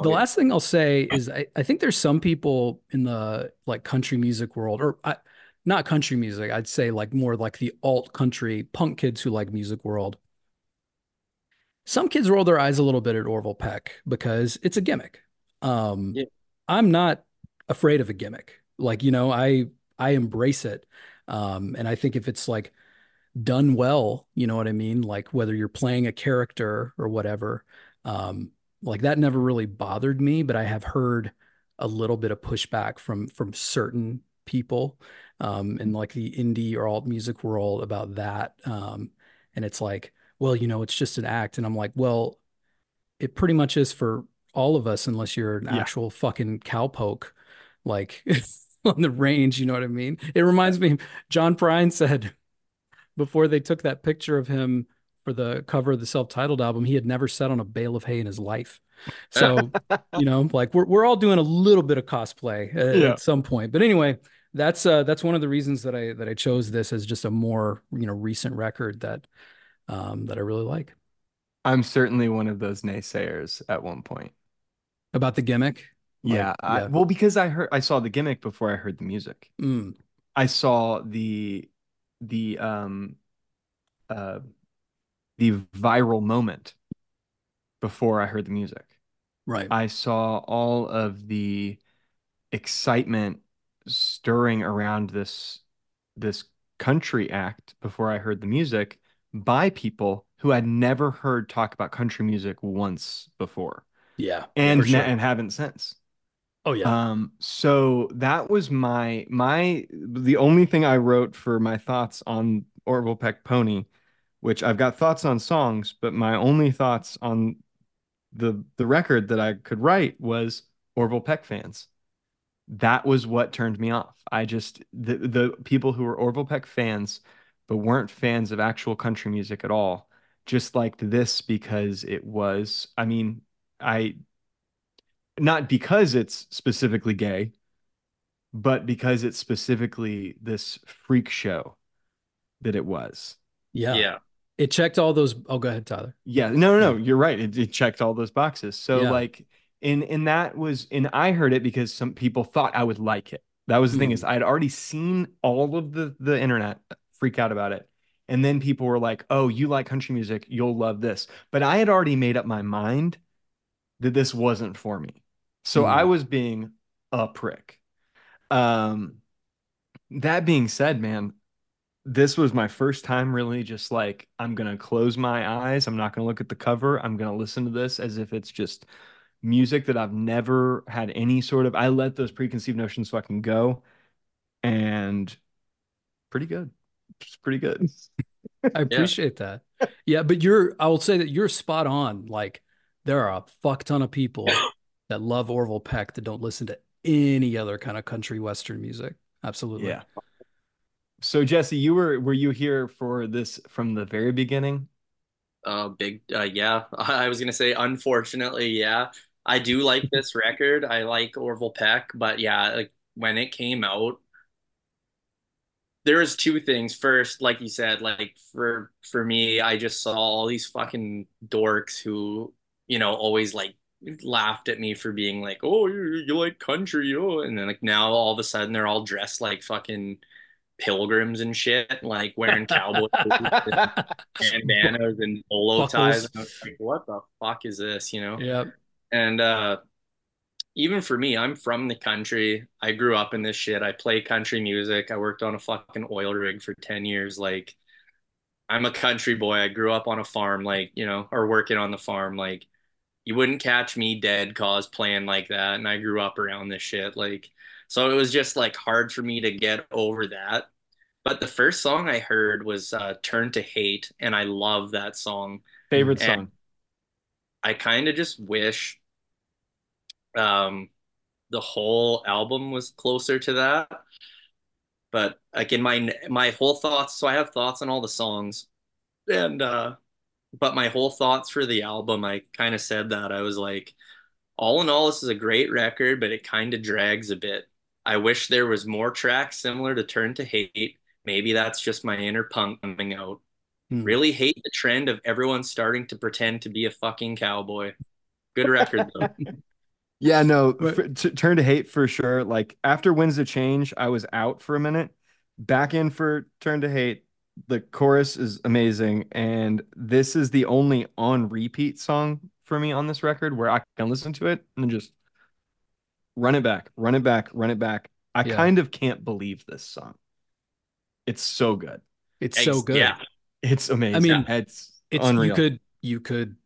The Okay. last thing I'll say is I, I think there's some people in the like country music world, or I, not country music, I'd say like more like the alt country punk kids who like music world. Some kids roll their eyes a little bit at Orville Peck because it's a gimmick. Um, Yeah. I'm not afraid of a gimmick. Like, you know, I I embrace it. Um, and I think if it's like done well, you know what I mean? Like whether you're playing a character or whatever, um, like that never really bothered me, but I have heard a little bit of pushback from from certain people um, in like the indie or alt music world about that. Um, and it's like, well, you know, it's just an act. And I'm like, well, it pretty much is for all of us, unless you're an Yeah. actual fucking cowpoke, like <laughs> on the range. You know what I mean? It reminds me, John Prine said before they took that picture of him for the cover of the self-titled album, he had never sat on a bale of hay in his life. <laughs> So, you know, like we're we're all doing a little bit of cosplay at, Yeah. at some point. But anyway, that's uh that's one of the reasons that I that I chose this as just a more, you know, recent record that um that I really like. I'm certainly one of those naysayers at one point. About the gimmick. Like, Yeah, I, yeah. well, because I heard I saw the gimmick before I heard the music. Mm, I saw the the um uh the viral moment before I heard the music. right. I saw all of the excitement stirring around this this country act before I heard the music by people who had never heard talk about country music once before Yeah. and sure. and haven't since. Oh yeah. Um, so that was my my the only thing I wrote for my thoughts on Orville Peck Pony, which I've got thoughts on songs, but my only thoughts on the the record that I could write was Orville Peck fans. That was what turned me off. I just the the people who were Orville Peck fans but weren't fans of actual country music at all just liked this because it was I mean, I not because it's specifically gay, but because it's specifically this freak show that it was. yeah. yeah. It checked all those. Oh, go ahead, Tyler. Yeah, no, no, no, you're right. It, it checked all those boxes. So Yeah. like in in that was and I heard it because some people thought I would like it. That was the thing Mhm. is I'd already seen all of the the internet freak out about it. And then people were like, "Oh, you like country music, you'll love this." But I had already made up my mind that this wasn't for me. So Mhm. I was being a prick. Um that being said, man, this was my first time really just like I'm gonna close my eyes. I'm not gonna look at the cover. I'm gonna listen to this as if it's just music that I've never had any sort of. I let those preconceived notions fucking go, and pretty good. It's pretty good. I <laughs> appreciate that. Yeah, but you're. I will say that you're spot on. Like there are a fuck ton of people <coughs> that love Orville Peck that don't listen to any other kind of country western music. Absolutely. Yeah. So Jessee, you were were you here for this from the very beginning? Uh, big, uh, yeah. <laughs> I was gonna say, unfortunately, yeah. I do like this record. I like Orville Peck, but yeah, like when it came out, there was two things. First, like you said, like for for me, I just saw all these fucking dorks who, you know, always like laughed at me for being like, "Oh, you, you like country, you know," and then like now all of a sudden they're all dressed like fucking pilgrims and shit, like wearing cowboy <laughs> boots and bandanas and polo ties. And I was like, what the fuck is this, you know? Yeah. And uh, even for me, I'm from the country. I grew up in this shit. I play country music. I worked on a fucking oil rig for 10 years. Like, I'm a country boy. I grew up on a farm, like, you know, or working on the farm. Like, you wouldn't catch me dead cosplaying like that. And I grew up around this shit. Like, so it was just like hard for me to get over that. But the first song I heard was uh, Turn to Hate. And I love that song. Favorite And- song. I kind of just wish um the whole album was closer to that. But like in my my whole thoughts, so I have thoughts on all the songs. And uh but my whole thoughts for the album, I kind of said that. I was like, all in all, this is a great record, but it kind of drags a bit. I wish there was more tracks similar to Turn to Hate. Maybe that's just my inner punk coming out. Hmm. Really hate the trend of everyone starting to pretend to be a fucking cowboy. Good record though. <laughs> Yeah, no, But- f- t- turn to hate for sure. Like after Winds of Change, I was out for a minute. Back in for Turn to Hate. The chorus is amazing, and this is the only on repeat song for me on this record where I can listen to it and just run it back, run it back, run it back. I Yeah. kind of can't believe this song. It's so good. It's so good. Yeah. It's amazing. I mean, it's, It's unreal. you could you could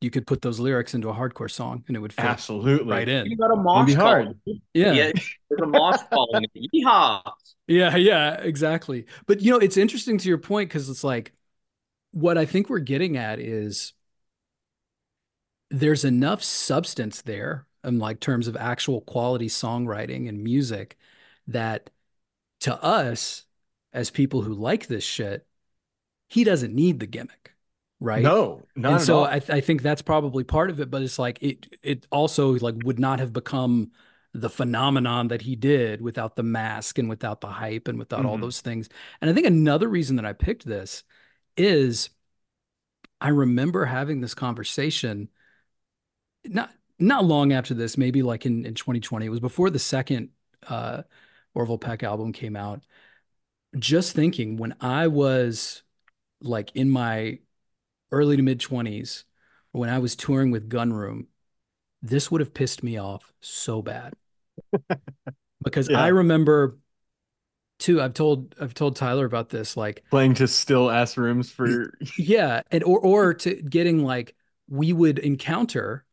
you could put those lyrics into a hardcore song and it would fit absolutely right in. You got a Wouldn't mosh hard. Yeah. Yeah, there's a mosh <laughs> call in it. Yeehaw. Yeah, yeah, exactly. But you know, it's interesting to your point because it's like what I think we're getting at is there's enough substance there in like terms of actual quality songwriting and music that to us as people who like this shit, he doesn't need the gimmick, right? No, not and at so all. I, th- I think that's probably part of it but it's like it it also like would not have become the phenomenon that he did without the mask and without the hype and without all Mhm. those things and i think another reason that i picked this is i remember having this conversation not not long after this maybe like in, in 2020 it was before the second uh orville peck album came out just thinking when i was like in my early to mid 20s when I was touring with Gunroom, this would have pissed me off so bad. <laughs> because Yeah. I remember too I've told I've told Tyler about this. Like, Playing to still ass rooms for yeah, and or or to getting like we would encounter,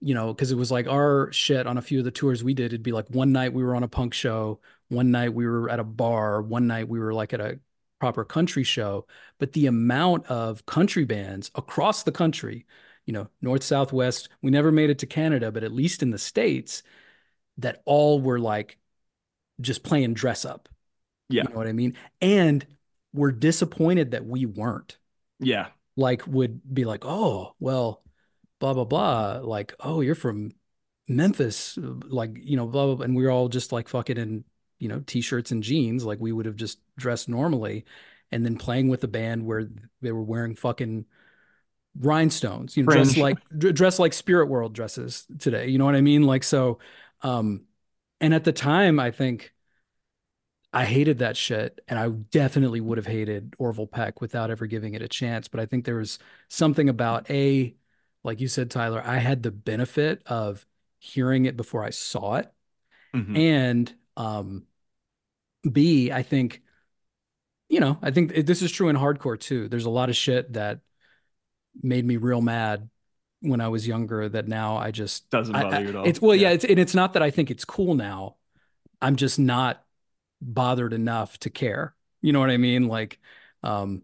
you know, because it was like our shit on a few of the tours we did. It'd be like one night we were on a punk show, one night we were at a bar, one night we were like at a proper country show. But the amount of country bands across the country, you know, north, south, west, we never made it to Canada, but at least in the States, that all were like just playing dress up. Yeah. You know what I mean? And we're disappointed that we weren't. yeah. Like, would be like, oh, well, blah, blah, blah. Like, oh, you're from Memphis. Like, you know, blah, blah, blah. And we are all just like fucking in, you know, t shirts and jeans. Like, we would have just dressed normally. And then playing with a band where they were wearing fucking rhinestones, you know, dressed like, dressed like Spirit World dresses today. You know what I mean? Like, so, um, and at the time, I think I hated that shit, and I definitely would have hated Orville Peck without ever giving it a chance. But I think there was something about a, like you said, Tyler, I had the benefit of hearing it before I saw it, Mhm. and um, B, I think, you know, I think this is true in hardcore too. There's a lot of shit that made me real mad when I was younger that now I just Doesn't bother I- you at all. It's well, yeah, Yeah. it's and it's not that I think it's cool now. I'm just not bothered enough to care. You know what I mean? Like, um,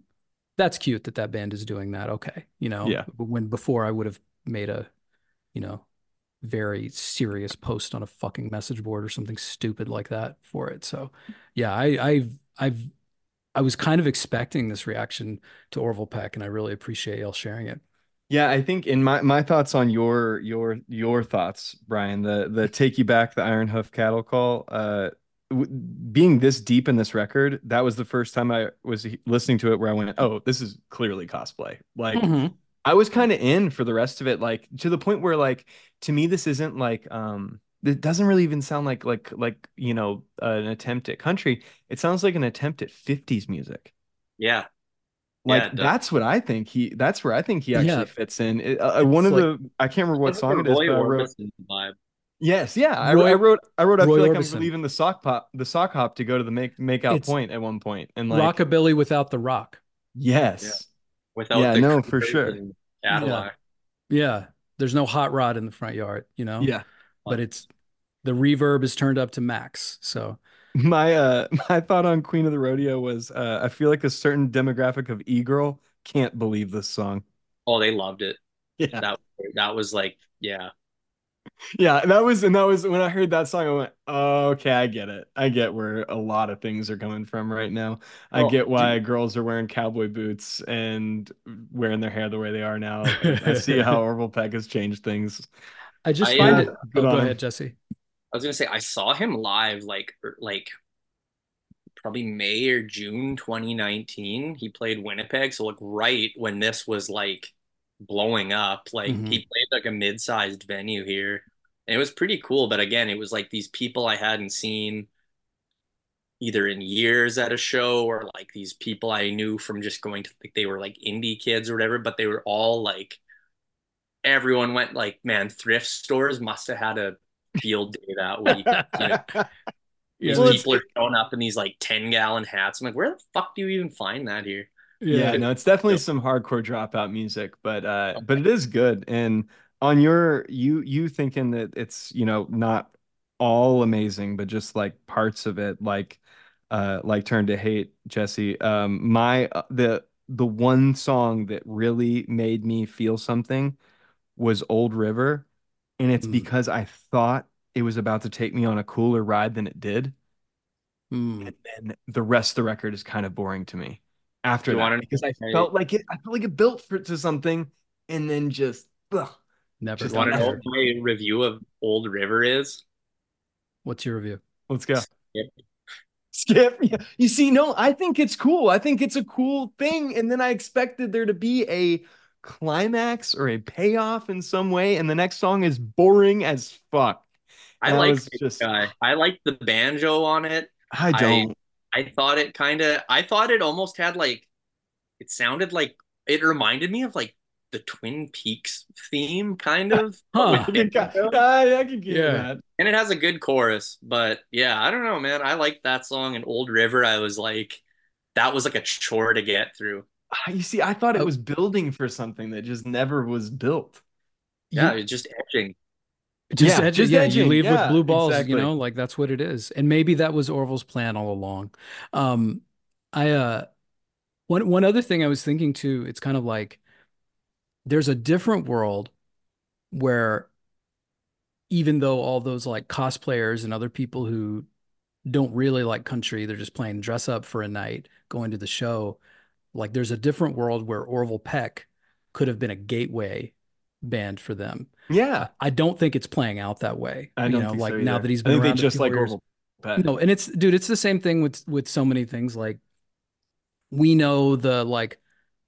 that's cute that that band is doing that. Okay, you know, Yeah. When before I would have made a, you know, very serious post on a fucking message board or something stupid like that for it. So, yeah, I, I've, I've, I was kind of expecting this reaction to Orville Peck, and I really appreciate y'all sharing it. Yeah, I think in my my thoughts on your your your thoughts, Brian, the the take you back the Iron Hoof cattle call, uh being this deep in this record, that was the first time I was listening to it where I went, "Oh, this is clearly cosplay." Like Mhm. I was kind of in for the rest of it, like to the point where like to me this isn't like um it doesn't really even sound like like like you know an attempt at country. It sounds like an attempt at 50s music. Yeah. Like Yeah, that's what I think he that's where I think he actually Yeah. fits in. It- uh, one of like- the I can't remember what song it is, it a is, Roy but I wrote vibe. yes, yeah. I, Roy- I wrote I wrote I Roy feel like Orbison. I'm leaving the sock pop the sock hop to go to the make make out It's point at one point and like Rockabilly without the rock. yes. Without Yeah, the no, for sure. and Cadillac. Yeah, there's no hot rod in the front yard, you know. Yeah. but it's the reverb is turned up to max. So My uh <laughs> my thought on Queen of the Rodeo was uh I feel like a certain demographic of e-girl can't believe this song. Oh, they loved it. Yeah. That that was like, yeah. Yeah, that was and that was when I heard that song I went, oh, "Okay, I get it. I get where a lot of things are coming from right now. I get why girls are wearing cowboy boots and wearing their hair the way they are now. I see how <laughs> Orville Peck has changed things. I just I, find uh, it. Oh, go ahead, Jessee. I was gonna say I saw him live like er, like probably May or June 2019. He played Winnipeg, so like right when this was like blowing up. Like Mhm. he played like a mid-sized venue here. And it was pretty cool, but again, it was like these people I hadn't seen either in years at a show or like these people I knew from just going to like they were like indie kids or whatever, but they were all like everyone went like, man, thrift stores must have had a field day that week. <laughs> You know, these Well, people are showing up in these like 10 gallon hats. I'm like, where the fuck do you even find that here? Yeah, no, it's definitely some hardcore dropout music, but uh but it is good. And on your you you thinking that it's, you know, not all amazing, but just like parts of it like uh like Turn to Hate, Jessee. Um my uh, the the one song that really made me feel something was Old River, and it's Mm. because I thought it was about to take me on a cooler ride than it did. Hmm. And then the rest of the record is kind of boring to me after You that wanna because I my- felt like it I felt like it built for to something and then just ugh. Never. Just You want to know my review of Old River is? What's your review? let's go. Skip. Skip. Yeah. You see, no, I think it's cool. I think it's a cool thing. And then I expected there to be a climax or a payoff in some way. And the next song is boring as fuck. I And like was just- guy. I like the banjo on it. I don't. I thought it kind of I thought it almost had like it sounded like it reminded me of like the Twin Peaks theme, kind of. <laughs> Huh. <laughs> I can, <laughs> I, I can get Yeah. that. And it has a good chorus, but yeah, I don't know, man. I like that song and Old River. I was like, that was like a chore to get through. Ah, You see, I thought it Oh. was building for something that just never was built. Yeah, You- it's just edging. Just Yeah, edge, just yeah, edging. you leave Yeah, with blue balls, exactly. you know, like that's what it is. And maybe that was Orville's plan all along. Um, I uh one one other thing I was thinking too, it's kind of like there's a different world where even though all those like cosplayers and other people who don't really like country, they're just playing dress up for a night, going to the show, like there's a different world where Orville Peck could have been a gateway band for them. Yeah, I don't think it's playing out that way. I don't know, think like so now that he's I been think around a just like years. No, and it's dude, it's the same thing with with so many things. Like we know the like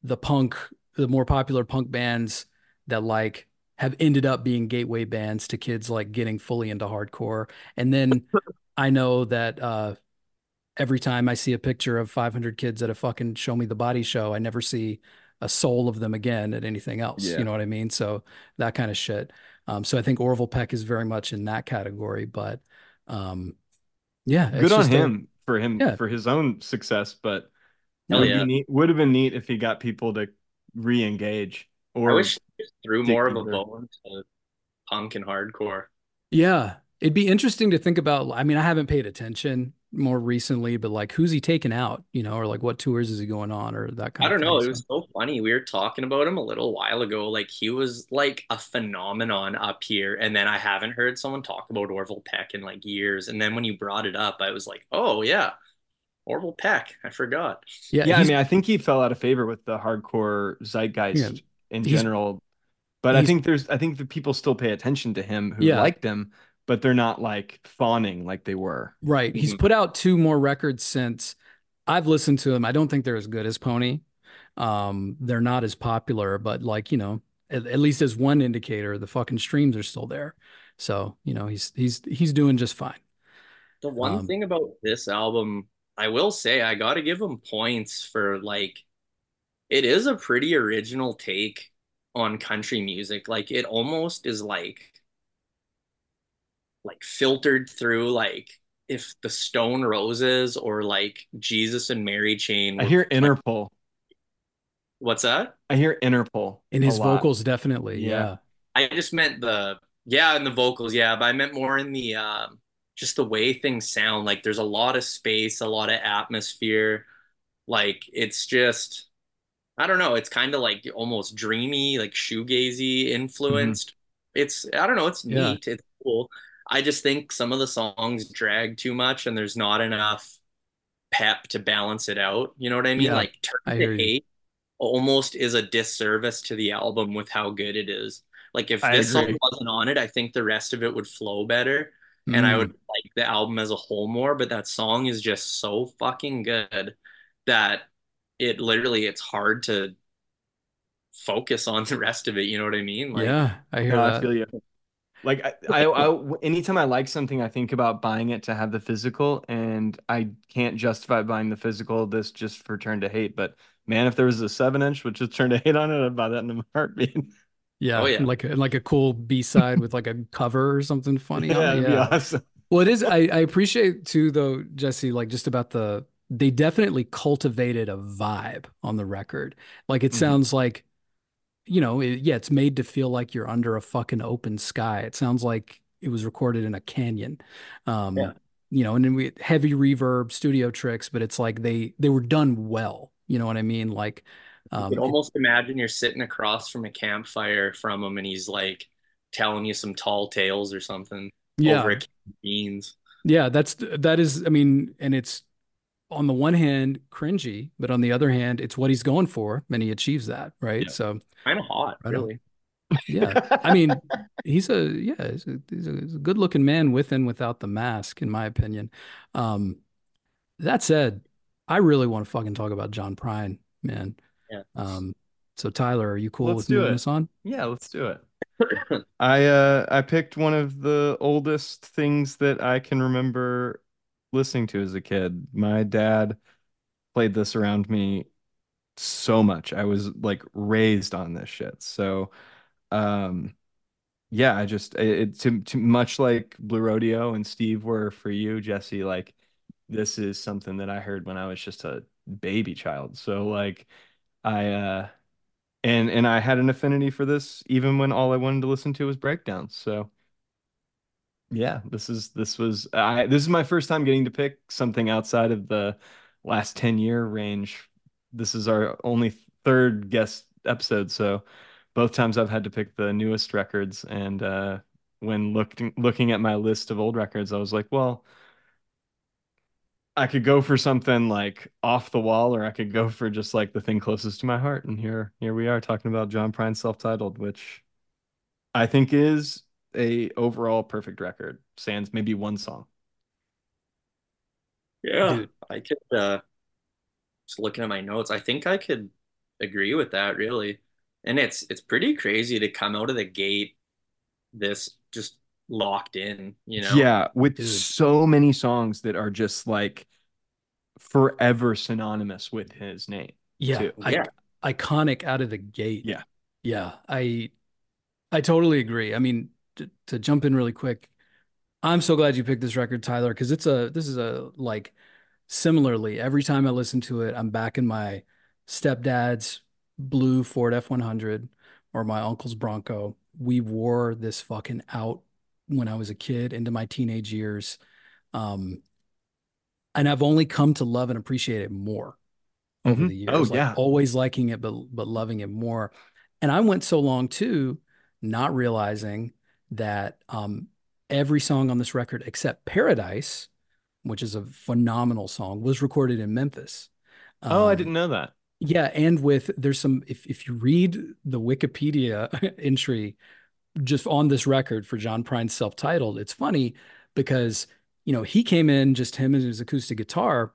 the punk, the more popular punk bands that like have ended up being gateway bands to kids like getting fully into hardcore. And then <laughs> I know that uh every time I see a picture of 500 kids at a fucking show me the body show, I never see a soul of them again at anything else. Yeah. You know what I mean? So that kind of shit. Um, so I think Orville Peck is very much in that category, but um, yeah, it's Good on just a- him for him Yeah. for his own success, but Hell would yeah. be neat. Would have been neat if he got people to re-engage. Or I wish they threw more of a bone to punk and hardcore. Yeah, it'd be interesting to think about. I mean, I haven't paid attention more recently, but like, who's he taking out? You know, or like, what tours is he going on, or that kind I don't know. thing. It was so funny. We were talking about him a little while ago. Like he was like a phenomenon up here, and then I haven't heard someone talk about Orville Peck in like years. And then when you brought it up, I was like, oh yeah, Orville Peck. I forgot. yeah, yeah, I mean, I think he fell out of favor with the hardcore zeitgeist Yeah. in general. But I think there's, I think the people still pay attention to him who Yeah. liked him, but they're not like fawning like they were. Right. He's Mhm. put out two more records since I've listened to them. I don't think they're as good as Pony. Um, they're not as popular, but like, you know, at, at least as one indicator, the fucking streams are still there. So, you know, he's he's he's doing just fine. The one Um, thing about this album, I will say, I got to give him points for like, it is a pretty original take on country music. Like, it almost is like, like filtered through like if the Stone Roses or like Jesus and Mary Chain. I hear playing- Interpol. What's that? I hear Interpol In a his lot. vocals, definitely. Yeah. Yeah. I just meant the yeah, in the vocals, yeah, but I meant more in the um just the way things sound. Like there's a lot of space, a lot of atmosphere. Like it's just I don't know, it's kind of like almost dreamy, like shoegazy influenced. It's I don't know, it's Yeah. neat, it's cool. I just think some of the songs drag too much and there's not enough pep to balance it out. You know what I mean? Yeah, like Turn hear to you. Hate almost is a disservice to the album with how good it is. Like if I this agree. song wasn't on it, I think the rest of it would flow better and I Mm. would like the album as a whole more, but that song is just so fucking good that it literally it's hard to focus on the rest of it, you know what I mean? Like yeah, I hear No, I that. feel you. Like I, I, I, anytime I like something, I think about buying it to have the physical, and I can't justify buying the physical this just for Turn to Hate. But man, if there was a seven inch which just Turn to Hate on it, I'd buy that in a <laughs> heartbeat. Yeah, Oh, yeah. like a, like a cool B side with like a cover or something funny. on <laughs> yeah, it. it'd be awesome. Well, it is. I, I appreciate too, though, Jessee, like just about the, they definitely cultivated a vibe on the record. Like it Mhm. sounds like, you know, it, yeah, it's made to feel like you're under a fucking open sky. It sounds like it was recorded in a canyon. Um, Yeah. you know, and then we heavy reverb, studio tricks, but it's like they, they were done well. You know what I mean? Like, you um, could it- almost imagine you're sitting across from a campfire from him and he's like telling you some tall tales or something yeah. over a can of beans. Yeah, that's that is I mean, and it's on the one hand cringy, but on the other hand, it's what he's going for, and he achieves that, right? Yeah. So Kind of hot, Right on. really. <laughs> yeah, I mean, he's a yeah, he's a, he's a, he's a good looking man with and without the mask, in my opinion. Um, that said, I really want to fucking talk about John Prine, man. Yeah. Um, so Tyler, are you cool Let's with doing this on? Yeah, let's do it. <coughs> I uh I picked one of the oldest things that I can remember listening to as a kid. My dad played this around me so much. I was like raised on this shit. So, um, yeah, I just it, to, to much like Blue Rodeo and Steve were for you, Jessee. Like this is something that I heard when I was just a baby child. So like I uh and and I had an affinity for this even when all I wanted to listen to was breakdowns. So yeah, this is this was I this is my first time getting to pick something outside of the last 10 year range. This is our only third guest episode, so both times I've had to pick the newest records and uh when looking looking at my list of old records, I was like, well, I could go for something like off the wall, or I could go for just like the thing closest to my heart. And here, here we are talking about John Prine's self-titled, which I think is a overall perfect record. Sans maybe one song. Yeah, Dude. I could uh just looking at my notes, I think I could agree with that really. And it's it's pretty crazy to come out of the gate this just locked in, you know? Yeah, with Dude. so many songs that are just like forever synonymous with his name. Yeah. I, Yeah. iconic out of the gate. Yeah. Yeah, I I totally agree. I mean, to, to jump in really quick, I'm so glad you picked this record, Tyler, because it's a this is a like similarly, every time I listen to it, I'm back in my stepdad's blue Ford F100 or my uncle's Bronco. We wore this fucking out when I was a kid into my teenage years. Um, and I've only come to love and appreciate it more over Mhm. the years. Oh, like yeah. always liking it, but but loving it more. And I went so long too, not realizing that um, every song on this record except Paradise, which is a phenomenal song, was recorded in Memphis. Oh, I Um, didn't know that. yeah, and with there's some if if you read the Wikipedia <laughs> entry just on this record for John Prine's self-titled, it's funny because you know he came in just him and his acoustic guitar,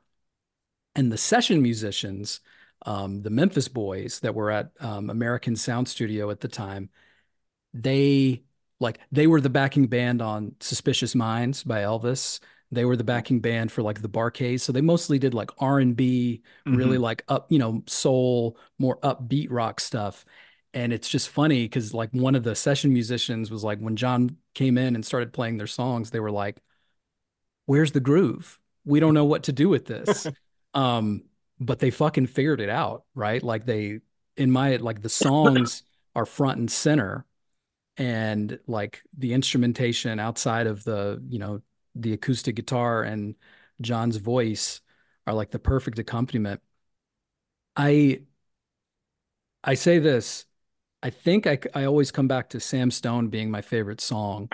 and the session musicians, um, the Memphis boys that were at um, American Sound Studio at the time, they like they were the backing band on Suspicious Minds by Elvis. They were the backing band for like the Bar-Kays, so they mostly did like R and B, really Mhm. like up, you know, soul, more upbeat rock stuff. And it's just funny because like one of the session musicians was like, when John came in and started playing their songs, they were like, "Where's the groove? We don't know what to do with this." <laughs> um, but they fucking figured it out, right? Like they, in my like the songs are front and center, and like the instrumentation outside of the, you know, the acoustic guitar and John's voice are like the perfect accompaniment. I I say this, I think I I always come back to Sam Stone being my favorite song.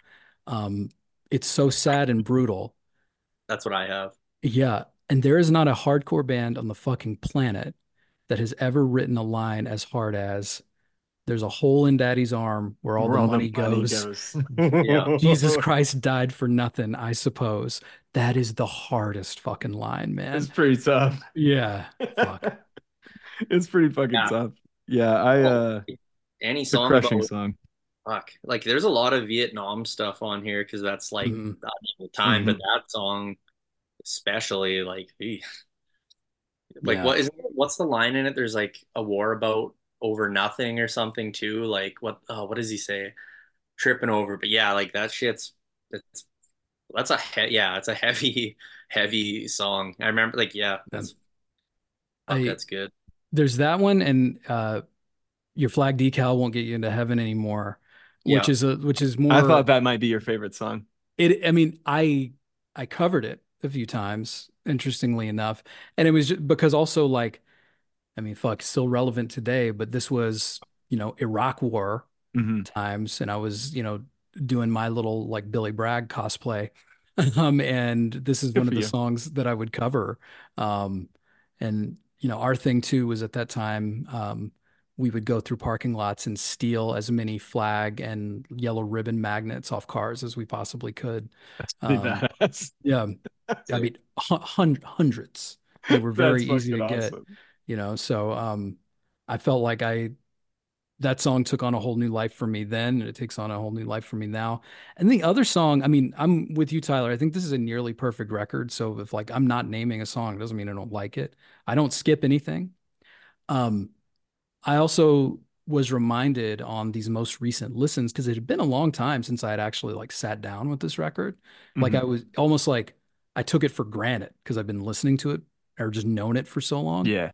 Um, it's so sad and brutal. That's what I have. Yeah, and there is not a hardcore band on the fucking planet that has ever written a line as hard as "There's a hole in Daddy's arm where all Where the money goes." <laughs> Yeah. <laughs> Jesus Christ died for nothing, I suppose. That is the hardest fucking line, man. It's pretty tough. Yeah. Fuck. <laughs> It's pretty fucking Yeah. tough. Yeah, I uh Any song crushing about song. fuck. Like there's a lot of Vietnam stuff on here because that's like Mhm. the time, but Mm-hmm. that song especially like eh. like Yeah. what is what's the line in it? There's like a war about over nothing or something too. Like what oh, what does he say? Tripping over. But yeah, like that shit's it's that's a he yeah, it's a <laughs> heavy, heavy song. I remember like yeah, that's fuck, I- that's good. There's that one, and uh, your flag decal won't get you into heaven anymore, which Yeah. is a which is more. I thought that might be your favorite song. it. I mean, I I covered it a few times, interestingly enough, and it was just because also like, I mean, fuck, still relevant today, but this was you know Iraq War Mhm. times, and I was you know doing my little like Billy Bragg cosplay, <laughs> um, and this is Good one of the you. songs that I would cover, um, and you know our thing too was at that time um, we would go through parking lots and steal as many flag and yellow ribbon magnets off cars as we possibly could. Um. Yeah, <laughs> I mean hun- hundreds. They were very easy to fucking get awesome. You know so um i felt like i that song took on a whole new life for me then and it takes on a whole new life for me now and the other song i mean i'm with you tyler i think this is a nearly perfect record so if like i'm not naming a song it doesn't mean i don't like it i don't skip anything Um, I also was reminded on these most recent listens because it had been a long time since I had actually like sat down with this record. Like I Mhm. was almost like I took it for granted because I've been listening to it or just known it for so long. Yeah.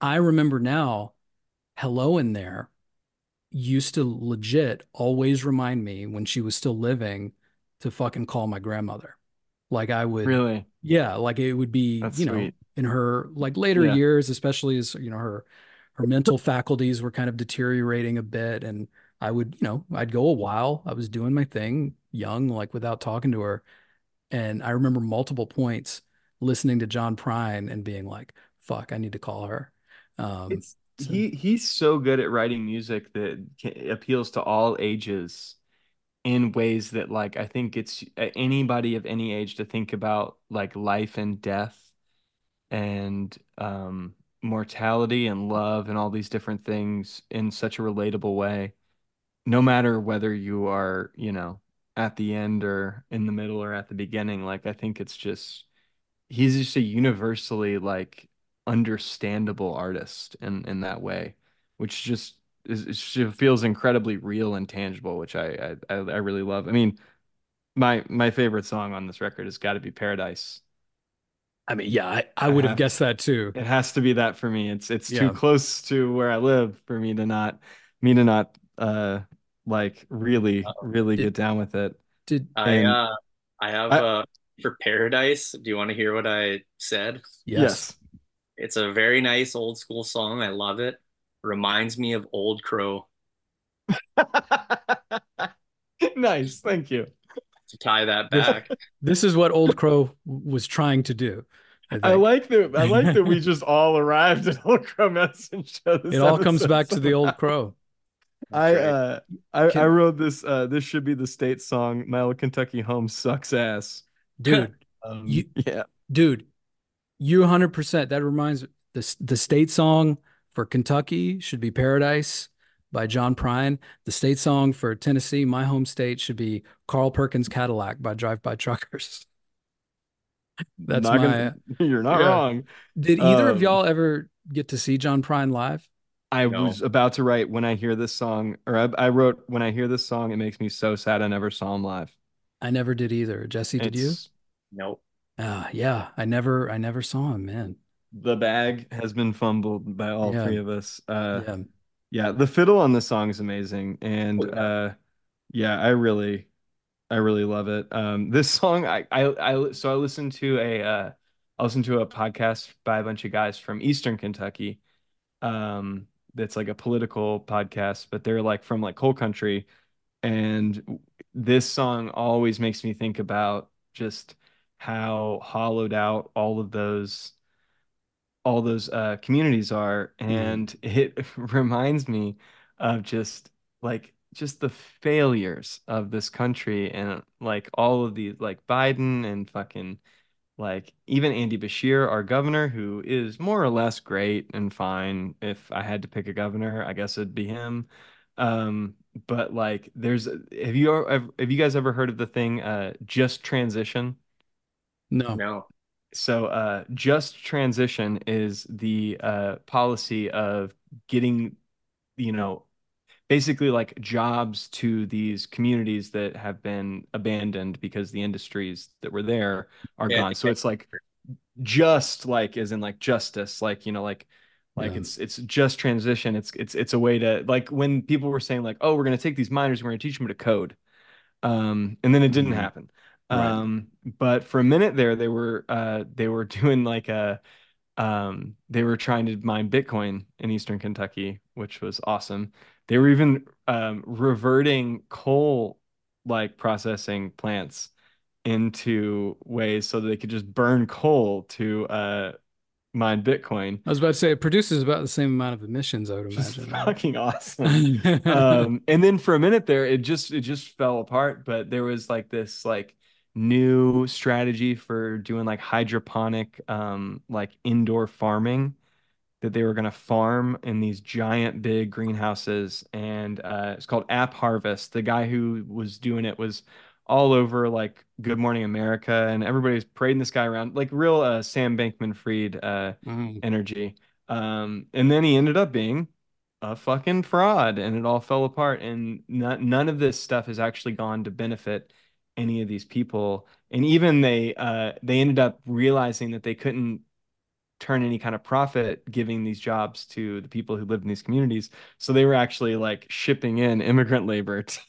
I remember now, Hello in there used to legit always remind me when she was still living to fucking call my grandmother. Like I would, Really? yeah, like it would be, That's you know, sweet. in her like later Yeah. years, especially as, you know, her her mental faculties were kind of deteriorating a bit. And I would, you know, I'd go a while. I was doing my thing, young, like without talking to her. And I remember multiple points listening to John Prine and being like, fuck, I need to call her. Um, It's so- he he's so good at writing music that appeals to all ages in ways that like I think it's uh, anybody of any age to think about like life and death and um mortality and love and all these different things in such a relatable way no matter whether you are you know at the end or in the middle or at the beginning. Like I think it's just he's just a universally like understandable artist in in that way, which just is it just feels incredibly real and tangible, which I I I I really love. I mean, my my favorite song on this record has got to be Paradise. I mean, yeah, I, I I would have have- guessed that too. It has to be that for me. It's it's Yeah. too close to where I live for me to not me to not uh like really really It- get down with it. Did I uh I have I- uh for Paradise. Do you want to hear what I said? yes. It's a very nice old school song. I love it. Reminds me of Old Crow <laughs> Nice, thank you. to tie that back. This is what Old Crow was trying to do. I I like that. I like that we <laughs> just all arrived at Old Crow Medicine Show. <laughs> This it all comes back to the Old. Crow. I That's right. uh, I, Can- I wrote this. Uh, this should be the state song. My old Kentucky home sucks ass. Dude, Um, You- yeah, dude, you 100%. That reminds the the state song for Kentucky should be Paradise by John Prine. The state song for Tennessee, my home state, should be Carl Perkins Cadillac by Drive By Truckers. <laughs> That's Not my. gonna- <laughs> you're not Yeah. wrong. Did either of um, y'all ever get to see John Prine live? I No. was about to write when I hear this song, or I, I wrote when I hear this song, it makes me so sad I never saw him live. I never did either. Jessee, did you? Nope. Ah, yeah, I never, I never saw him, man. The bag has been fumbled by all Yeah. three of us. Uh, yeah, Yeah, the fiddle on this song is amazing, and Oh, yeah. uh, yeah, I really, I really love it. Um, this song, I, I, I, so I listened to a, uh, I listened to a podcast by a bunch of guys from Eastern Kentucky. Um, that's like a political podcast, but they're like from like coal country, and this song always makes me think about just how hollowed out all of those all those uh, communities are, and it <laughs> reminds me of just like just the failures of this country and like all of these like Biden and fucking like even Andy Beshear, our governor, who is more or less great and fine. If I had to pick a governor, I guess it'd be him. Um, but like, there's have you ever have you guys ever heard of the thing uh, just transition? No, No. So, uh, just transition is the uh, policy of getting, you know, basically like jobs to these communities that have been abandoned because the industries that were there are Yeah, gone. So it's like just like as in like justice, like you know, like like Yeah. it's it's just transition. It's it's it's a way to like when people were saying like, oh, we're gonna take these miners, we're gonna teach them to code, um, and then it didn't Mhm. happen. Right. Um, but for a minute there, they were uh they were <laughs> doing like a um they were trying to mine Bitcoin in Eastern Kentucky, which was awesome. They were even um reverting coal like processing plants into ways so that they could just burn coal to uh mine Bitcoin. I was about to say it produces about the same amount of emissions, I would imagine. fucking awesome. <laughs> um and then for a minute there it just it just fell apart but there was like this like new strategy for doing like hydroponic um like indoor farming that they were going to farm in these giant big greenhouses and uh it's called AppHarvest the guy who was doing it was all over like good morning america and everybody's parading this guy around like real uh Sam Bankman-Fried uh Mhm. energy. Um, and then he ended up being a fucking fraud and it all fell apart. And none, none of this stuff has actually gone to benefit any of these people. And even they uh they ended up realizing that they couldn't turn any kind of profit giving these jobs to the people who lived in these communities. So they were actually like shipping in immigrant labor <laughs> to,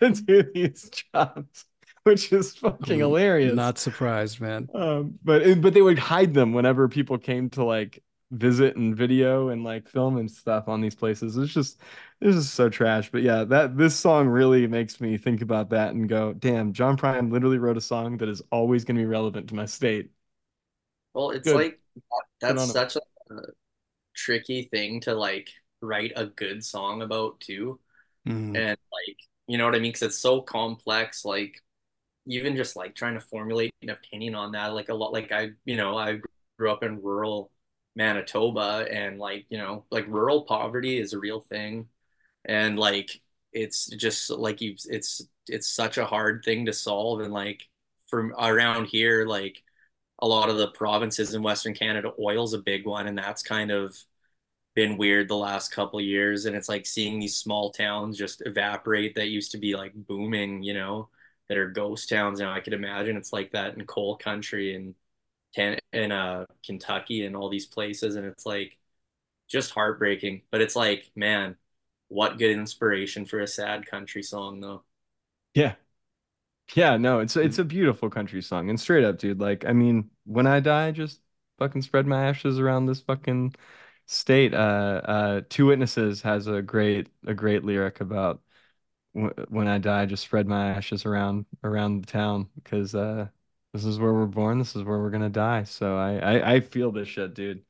to do these jobs, which is fucking Mm, hilarious. Not surprised, man. Um, but but they would hide them whenever people came to like visit and video and like film and stuff on these places. It's just this is so trash. But yeah, that this song really makes me think about that and go, damn, John Prine literally wrote a song that is always going to be relevant to my state. Well, it's Good. like that's Good on that's 'em. such a, a tricky thing to like write a good song about too. Mhm. And like, you know what I mean? Because it's so complex. Like, even just like trying to formulate an opinion on that, like a lot, like I, you know, I grew up in rural Manitoba, and like, you know, like rural poverty is a real thing, and like it's just like you, it's it's such a hard thing to solve, and like from around here, like a lot of the provinces in Western Canada, oil's a big one, and that's kind of been weird the last couple years. And it's like seeing these small towns just evaporate that used to be like booming, you know, that are ghost towns now. I could imagine it's like that in coal country and Ten in uh Kentucky and all these places, and it's like just heartbreaking. But it's like, man, what good inspiration for a sad country song though. Yeah. Yeah, no, it's it's a beautiful country song. And straight up, dude, like I mean, when I die, just fucking spread my ashes around this fucking state. Uh uh Two Witnesses has a great a great lyric about w when I die, just spread my ashes around around the town because uh this is where we're born, this is where we're gonna die. So I I, I feel this shit, dude.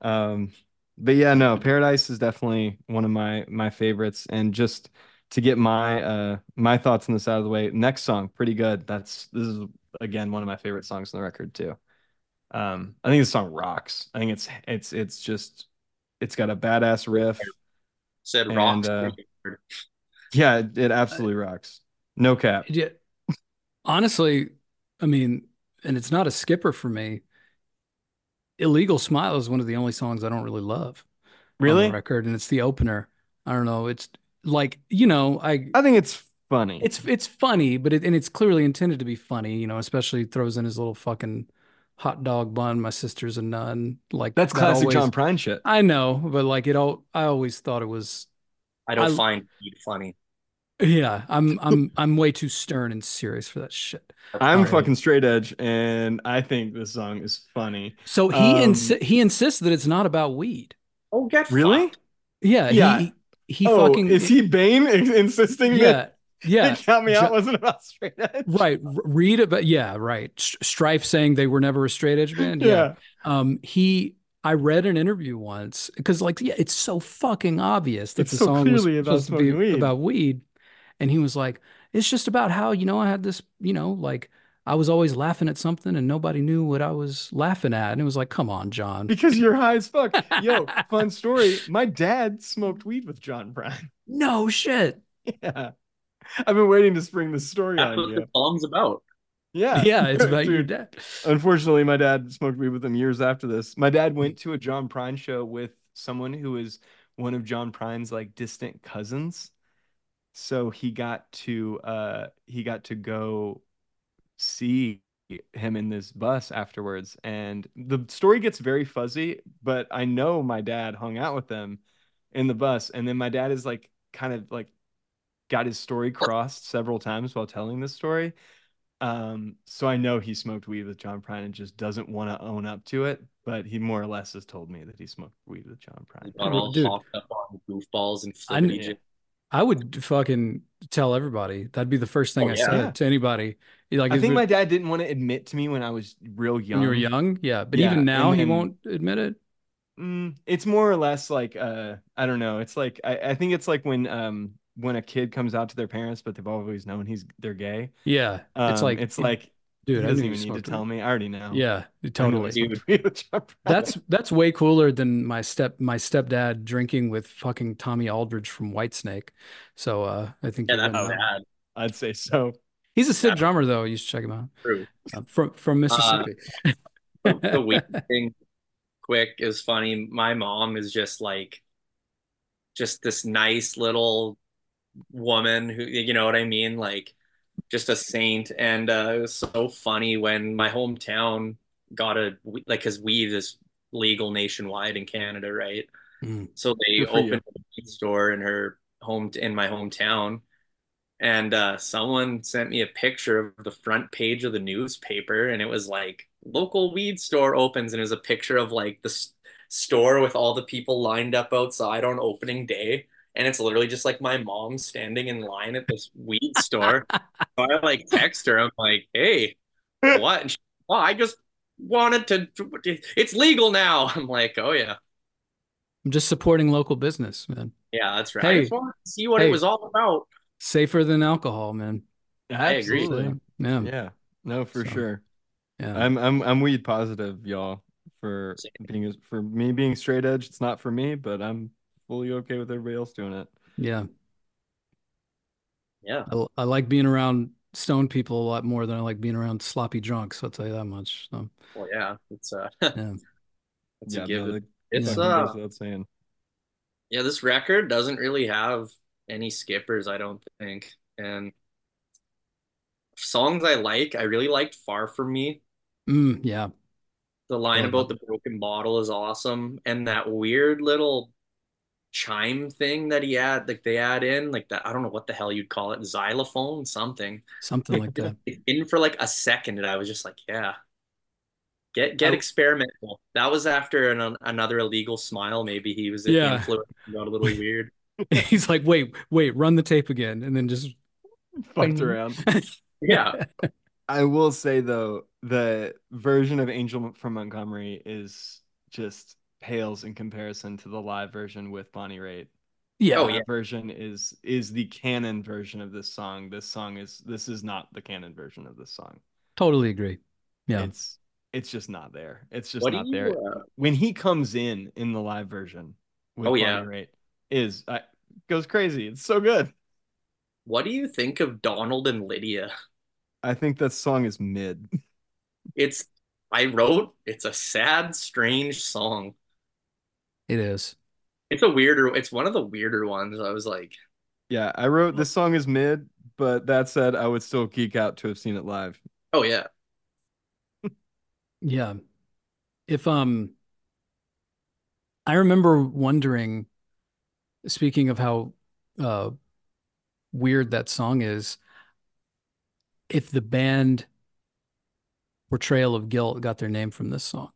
Um, but yeah, no, Paradise is definitely one of my my favorites. And just to get my uh my thoughts on this out of the way, next song, pretty good. That's this is again one of my favorite songs on the record too. Um, I think this song rocks. I think it's it's it's just it's got a badass riff. Said And, rocks. uh. Yeah, it, it absolutely rocks. No cap. Yeah. Honestly, I mean, and it's not a skipper for me. Illegal Smile is one of the only songs I don't really love on Really? the record, and it's the opener. I don't know. It's like, you know, I I think it's funny. it's it's funny, but it and it's clearly intended to be funny, you know, especially throws in his little fucking hot dog bun, my sister's a nun. Like that's that classic always- John Prine shit. I know, but like it all I always thought it was I don't I- find it funny. Yeah, I'm <laughs> I'm I'm way too stern and serious for that shit. I'm Alright. fucking straight edge, and I think this song is funny. So he Um, insi- he insists that it's not about weed. Oh, get Really? fucked. Yeah, Yeah. he he oh, fucking is he Bane ins- <laughs> insisting yeah that yeah Count Me Out wasn't about straight edge? right r- read about yeah right Strife saying they were never a straight edge band yeah. Yeah. um he I read an interview once because like yeah it's so fucking obvious that It's the so song was clearly about supposed to be weed. about weed and he was like it's just about how you know I had this you know like I was always laughing at something and nobody knew what I was laughing at and it was like come on John Because you're high as fuck. Yo, <laughs> fun story. My dad smoked weed with John Prine. no shit Yeah. I've been waiting to spring this story That's on what you. the song's about. Yeah. <laughs> yeah it's about your dad Unfortunately, my dad smoked weed with him years after this. My dad went to a John Prine show with someone who is one of John Prine's like distant cousins. So he got to uh he got to go see him in this bus afterwards. And the story gets very fuzzy, but I know my dad hung out with them in the bus. And then my dad is like kind of like got his story crossed several times while telling this story. Um, so I know he smoked weed with John Prine and just doesn't want to own up to it, but he more or less has told me that he smoked weed with John Prine. Got all Dude. hopped up on goofballs and I flippity kn- jig. I would fucking tell everybody. That'd be the first thing Oh, I yeah. said to anybody. Like, I think my dad didn't want to admit to me when I was real young. you were young, yeah. But Yeah, even now, and he won't admit it. Mm, it's more or less like uh I don't know. It's like I, I think it's like when um when a kid comes out to their parents, but they've always known he's they're gay. Yeah, Um, it's like it's like dude, he I doesn't knew even need to tell weed. me. I already know. Yeah, totally. smoked weed <laughs> with John Prine. That's that's way cooler than my step my stepdad drinking with fucking Tommy Aldridge from Whitesnake. So uh, I think Yeah, that's bad. I'd say so. He's a sick drummer though. You should check him out True. Uh, from from Mississippi. The, the weed <laughs> thing, quick is funny. My mom is just like just this nice little woman who you know what I mean, like just a saint. And uh, it was so funny when my hometown got a like because weed is legal nationwide in Canada, right? Mm. So they for you. opened a weed store in her home in my hometown. And uh, someone sent me a picture of the front page of the newspaper, and it was like local weed store opens, and it was a picture of like the store with all the people lined up outside on opening day. And it's literally just like my mom standing in line at this weed <laughs> store. So I like text her, I'm like, hey, what? And she, oh, I just wanted to, it's legal now. <laughs> I'm like, oh, yeah. I'm just supporting local business, man. Yeah, that's right. Hey. I just wanted to see what Hey. it was all about. Safer than alcohol, man. I agree. Absolutely. Yeah. Yeah. No, for So, sure. Yeah. I'm I'm I'm weed positive, y'all. For being for me being straight edge, it's not for me, but I'm fully okay with everybody else doing it. Yeah. Yeah. I, I like being around stoned people a lot more than I like being around sloppy drunks. I'll tell you that much. So, Well, yeah. It's uh, <laughs> yeah. it's yeah, a give. no, that it's fucking uh, goes saying. yeah. This record doesn't really have any skippers, I don't think. And songs I like, I really liked "Far From Me." Mm, yeah. The line Love about the broken bottle is awesome, and that weird little chime thing that he had, like they add in, like that. I don't know what the hell you'd call it, xylophone, something. Something like that. in for like a second and I was just like, yeah. Get get I- experimental. That was after an, another illegal smile. Maybe he was Yeah. influenced, got a little <laughs> weird. <laughs> He's like, wait, wait, run the tape again. And then just Fucked Bing. around. <laughs> Yeah, I will say though, the version of Angel from Montgomery is just pales in comparison to the live version with Bonnie Raitt. yeah. Oh, That yeah. version is is the canon version of this song. This song is this is not the canon version of this song. Totally agree. Yeah. It's it's just not there. It's just What not you, there. uh, When he comes in in the live version with Oh, Bonnie yeah. Raitt, is I, goes crazy. It's so good. what do you think of Donald and Lydia? I think that song is mid. It's I wrote. It's a sad, strange song. It is. It's a weirder. It's one of the weirder ones. I was like, Yeah, I wrote this song is mid, but that said, I would still geek out to have seen it live. oh yeah, <laughs> Yeah. If um I remember wondering, speaking of how uh weird that song is, if the band Portrayal of Guilt got their name from this song.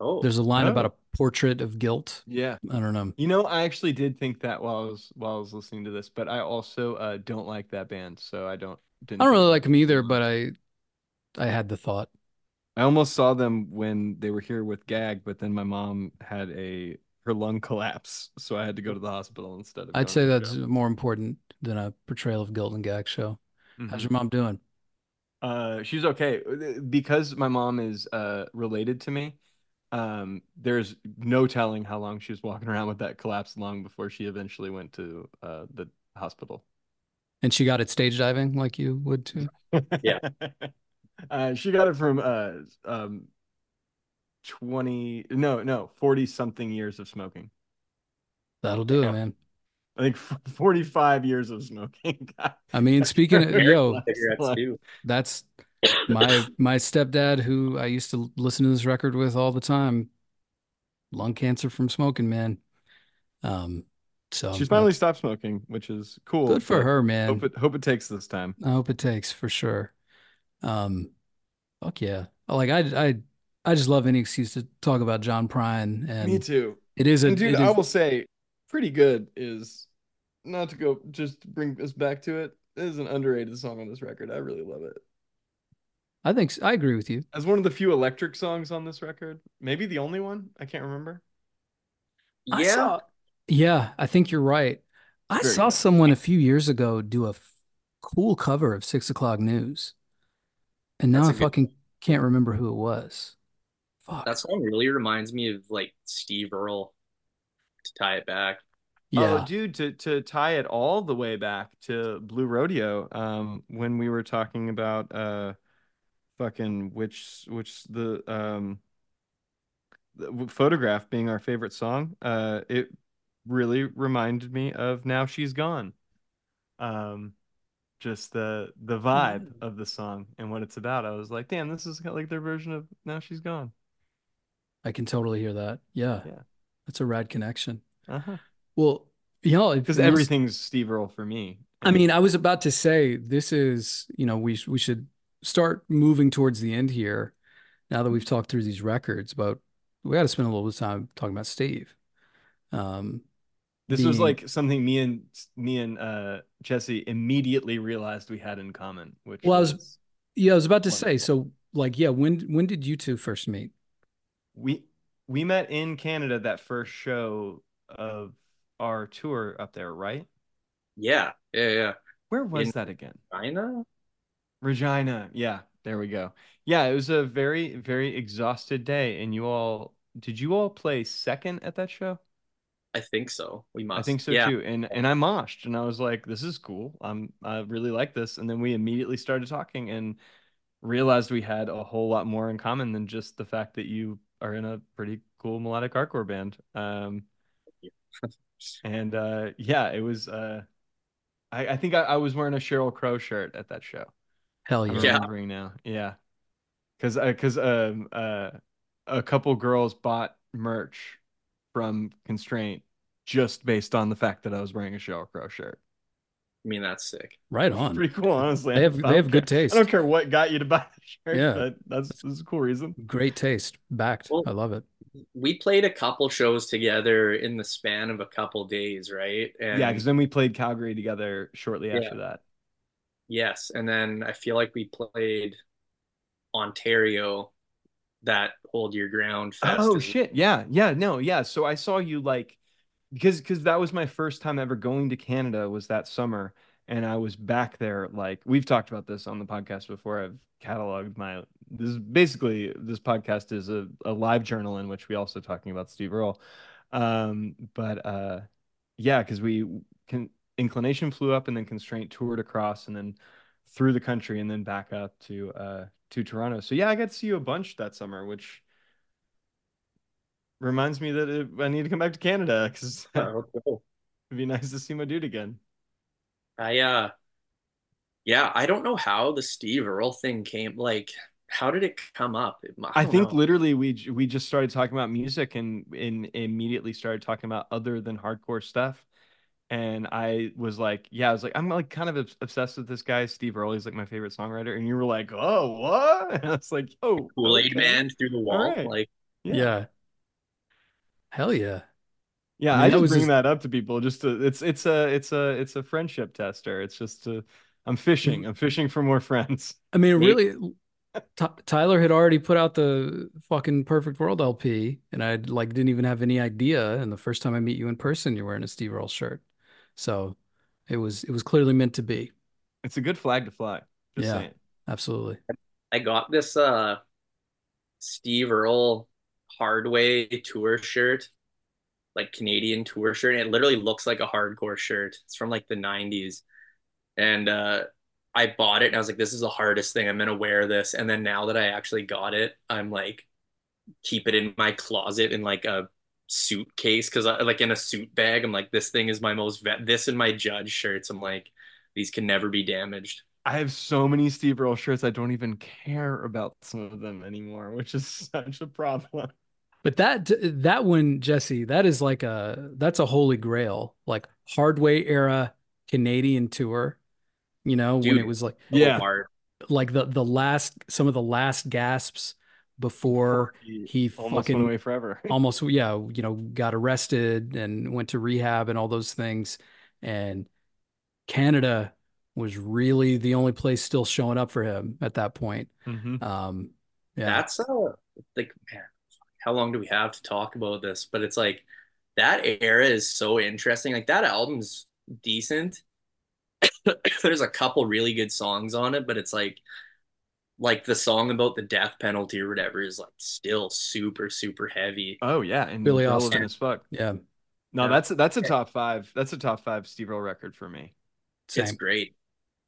Oh There's a line Oh. about a portrait of guilt. Yeah. I don't know. You know, I actually did think that while I was while I was listening to this, but I also uh, don't like that band, so I don't didn't I don't really like them either, but I I had the thought. I almost saw them when they were here with Gag, but then my mom had a her lung collapse, so I had to go to the hospital instead of I'd say that's show. more important than a portrayal of guilt and gag show. How's Mhm. your mom doing? Uh, she's okay because my mom is uh related to me. Um, there's no telling how long she was walking around with that collapsed lung before she eventually went to uh the hospital. And she got it stage diving like you would too. <laughs> Yeah. <laughs> Uh, she got it from uh um 20 no no 40 something years of smoking. That'll do it, Yeah. man. I think 45 years of smoking. <laughs> I mean, speaking of yo, cigarettes too. that's my <laughs> my stepdad who I used to listen to this record with all the time. Lung cancer from smoking, man. Um, so She's finally stopped smoking, which is cool. good for her, man. Hope it hope it takes this time. I hope it takes for sure. Um, fuck yeah. Like I I I just love any excuse to talk about John Prine and Me too. it is a And dude, I will say, pretty good is not to go just bring us back to it. It is an underrated song on this record. I really love it. I think so. I agree with you. As one of the few electric songs on this record, maybe the only one. I can't remember. I Yeah, saw- yeah, I think you're right. I Very saw good. someone a few years ago do a f- cool cover of Six O'Clock News, and now That's I a good- fucking can't remember who it was. Fuck. that song really reminds me of like Steve Earle. To tie it back, yeah. Oh, dude, to to tie it all the way back to Blue Rodeo, um, when we were talking about uh, fucking which which the um, photograph being our favorite song, uh, it really reminded me of Now She's Gone. Um, just the the vibe of the song and what it's about. I was like, damn, this is like their version of Now She's Gone. I can totally hear that. Yeah. Yeah. That's a rad connection. Uh-huh. Well, you know, Because everything's Steve Earle for me. I mean, I was about to say this is, you know, we we should start moving towards the end here now that we've talked through these records, but we got to spend a little bit of time talking about Steve. Um, this was like something me and me and uh Jessee immediately realized we had in common, which Well, I was- was yeah, I was about to say, so like, yeah, when when did you two first meet? we we met in Canada that first show of our tour up there, right? Yeah, yeah, yeah. Where was In- that again? China? Regina. Yeah, there we go. Yeah, it was a very, very exhausted day. And you all, did you all play second at that show? I think so. We must. I think so yeah. too. And and I moshed and I was like, this is cool. I'm I really like this. And then we immediately started talking and realized we had a whole lot more in common than just the fact that you are in a pretty cool melodic hardcore band. Um <laughs> and uh yeah, it was uh I, I think I, I was wearing a Sheryl Crow shirt at that show. Hell I'm yeah. Yeah. remembering now. Yeah. Cause uh, cause um uh a couple girls bought merch from Constraint just based on the fact that I was wearing a Sheryl Crow shirt. I mean, that's sick. Right on. Pretty cool, honestly. They have I they have good taste. I don't care what got you to buy the shirt. Yeah. but that's, that's a cool reason. Great taste. Backed. Well- I love it. We played a couple shows together in the span of a couple days, right? And yeah, because then we played Calgary together shortly Yeah. after that. Yes, and then I feel like we played Ontario that hold your ground fest. Oh shit. Yeah. Yeah. No. Yeah. So I saw you like because because that was my first time ever going to Canada was that summer. And I was back there like we've talked about this on the podcast before. I've cataloged my this is basically this podcast is a, a live journal in which we also talking about Steve Earle. Um, but uh yeah, because we can inclination flew up and then constraint toured across and then through the country and then back up to uh to Toronto. So yeah, I got to see you a bunch that summer, which reminds me that it, I need to come back to Canada because <laughs> it'd Oh, be nice to see my dude again. I uh yeah, I don't know how the Steve Earle thing came like how did it come up? I don't think know. literally we we just started talking about music and and immediately started talking about other than hardcore stuff. And I was like, yeah, I was like, I'm like kind of obsessed with this guy, Steve Earle. He's like my favorite songwriter. And you were like, oh, what? <laughs> And I was like, oh, Kool-Aid okay. Man through the wall. right. Like Yeah. Hell yeah. Yeah, I mean, I, just was bring just- that up to people. Just to, it's it's a it's a it's a friendship tester. It's just to, I'm fishing. I'm fishing for more friends. <laughs> I mean, really, Ty Tyler had already put out the fucking Perfect World LP, and I like didn't even have any idea. And the first time I meet you in person, you're wearing a Steve Earle shirt, so it was it was clearly meant to be. It's a good flag to fly. Just Yeah. saying. Absolutely. I got this uh Steve Earle Hard Way tour shirt, like Canadian tour shirt. And it literally looks like a hardcore shirt. It's from like the 90s. And uh I bought it and I was like, this is the hardest thing. I'm gonna wear this. And then now that I actually got it, I'm like keep it in my closet in like a suitcase because I like in a suit bag. I'm like, this thing is my most vet this and my judge shirts. I'm like, these can never be damaged. I have so many Steve Earle shirts. I don't even care about some of them anymore, which is <laughs> such a problem. But that that one, Jessee, that is like a that's a holy grail, like Hard Way era Canadian tour. You know, when it was like Yeah. Like the the last some of the last gasps before he almost fucking went away forever. <laughs> almost yeah you know got arrested and went to rehab and all those things and canada was really the only place still showing up for him at that point Mhm. um yeah That's uh like man, how long do we have to talk about this? But it's like that era is so interesting. Like that album's decent. <coughs> There's a couple really good songs on it, but it's like like the song about the death penalty or whatever is like still super super heavy. Oh yeah, and Billy relevant Austin. as fuck. yeah No, Yeah. that's that's a top five. That's a top five Steve Earle record for me. It's great.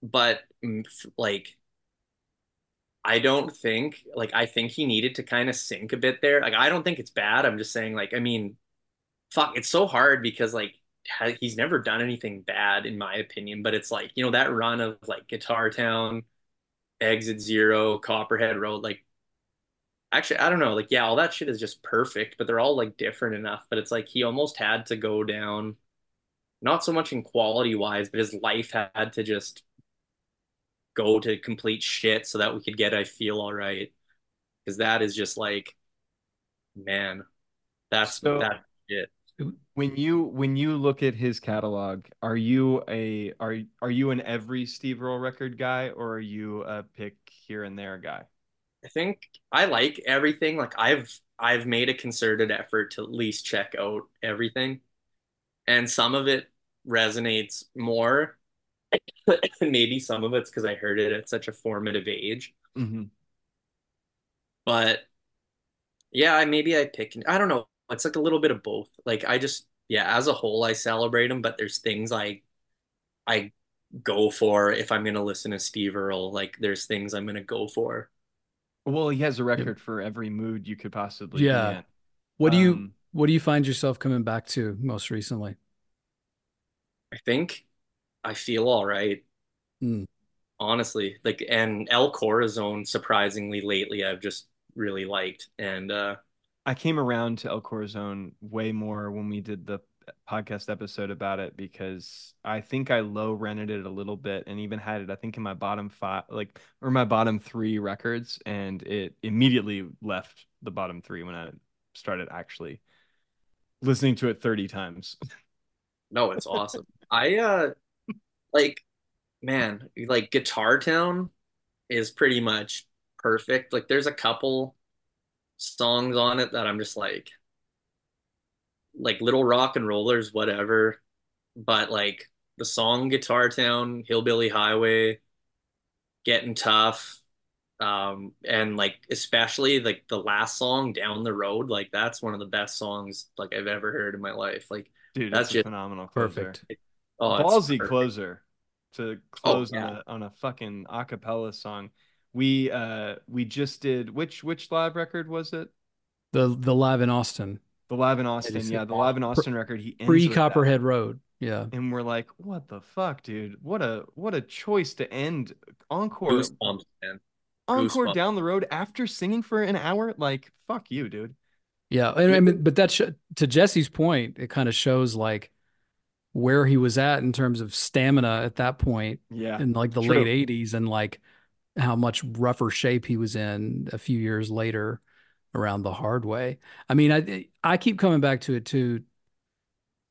But mm, like I don't think like I think he needed to kind of sink a bit there. Like I don't think it's bad. I'm just saying like I mean, fuck, it's so hard because like he's never done anything bad in my opinion, but it's like, you know, that run of like Guitar Town, Exit Zero, Copperhead Road, like actually I don't know, like yeah, all that shit is just perfect, but they're all like different enough, but it's like he almost had to go down not so much in quality wise, but his life had to just go to complete shit so that we could get I feel all right. Because that is just like, man, that's So that shit. When you when you look at his catalog, are you a are are you an every Steve Earle record guy or are you a pick here and there guy? I think I like everything. Like I've I've made a concerted effort to at least check out everything, and some of it resonates more. <coughs> Maybe some of it's because I heard it at such a formative age. hmm But yeah, maybe I pick. I don't know. It's like a little bit of both. Like I just yeah, as a whole, I celebrate them, but there's things I I go for if I'm gonna listen to Steve Earle. Like there's things I'm gonna go for. Well, he has a Yep. record for every mood you could possibly Yeah. in. What do you Um, what do you find yourself coming back to most recently? I think I feel all right. Hmm. honestly. Like and El Corazon, surprisingly lately, I've just really liked. And uh I came around to El Corazon way more when we did the podcast episode about it because I think I low rented it a little bit and even had it, I think, in my bottom five, like, or my bottom three records. And it immediately left the bottom three when I started actually listening to it 30 times. no, it's awesome. I uh like man, like Guitar Town is pretty much perfect. Like there's a couple songs on it that I'm just like like Little Rock and Rollers, whatever. But like the song Guitar Town, Hillbilly Highway, Getting Tough, um, and like especially like the last song, Down the Road, like that's one of the best songs like I've ever heard in my life. Like Dude, That's just phenomenal closer. Perfect. oh, Ballsy perfect. closer to Oh, close on a on a fucking acapella song. We uh we just did which which live record was it? The the live in Austin, The Live in Austin. Yeah, the Live in Austin record. He ends pre Copperhead Road. Yeah. and we're like, what the fuck, dude? What a what a choice to end encore Goosebumps, man. encore goosebumps. down the road after singing for an hour. Like, fuck you, dude. Yeah, and I mean, but that sh to Jessee's point, it kind of shows like where he was at in terms of stamina at that point Yeah, in like the True. late 80s and like how much rougher shape he was in a few years later around the hard way. I mean, I I keep coming back to it too.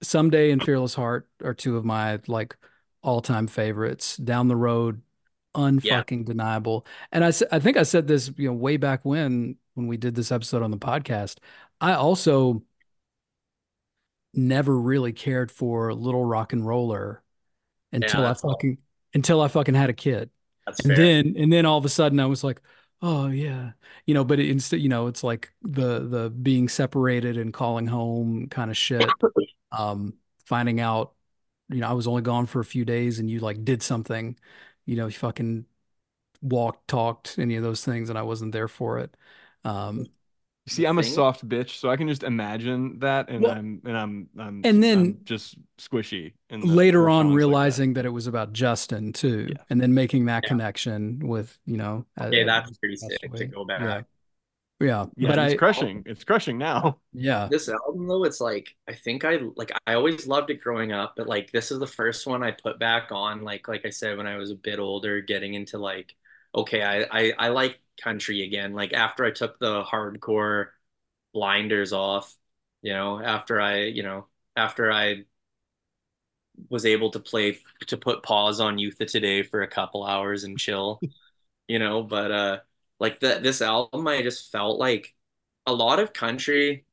Someday and Fearless Heart are two of my like all-time favorites. Down the road, unfucking deniable. And I I think I said this, you know, way back when when we did this episode on the podcast. I also never really cared for Little Rock and Roller until I that's all. fucking until I fucking had a kid. That's And fair. then and then all of a sudden I was like, oh yeah. You know, but instead, you know, it's like the the being separated and calling home kind of shit. Um, finding out, you know, I was only gone for a few days and you like did something, you know, you fucking walked, talked, any of those things, and I wasn't there for it. Um, see, I'm a soft bitch, so I can just imagine that, and Well, I'm and I'm I'm and then- I'm just squishy. In the later response on like that. realizing that. it was about Justin too, Yeah. and then making that Yeah. connection with, you know, Okay, uh, that's pretty passed sick to go back. Yeah. Yeah. yeah, But it's I, crushing. It's crushing now. yeah. This album though, it's like I think I like I always loved it growing up, but like this is the first one I put back on like like I said when I was a bit older, getting into like okay, I I, I like country again. Like after I took the hardcore blinders off, you know, after I, you know, after I was able to play to put pause on Youth of Today for a couple hours and chill, <laughs> you know, but uh like the this album I just felt like a lot of country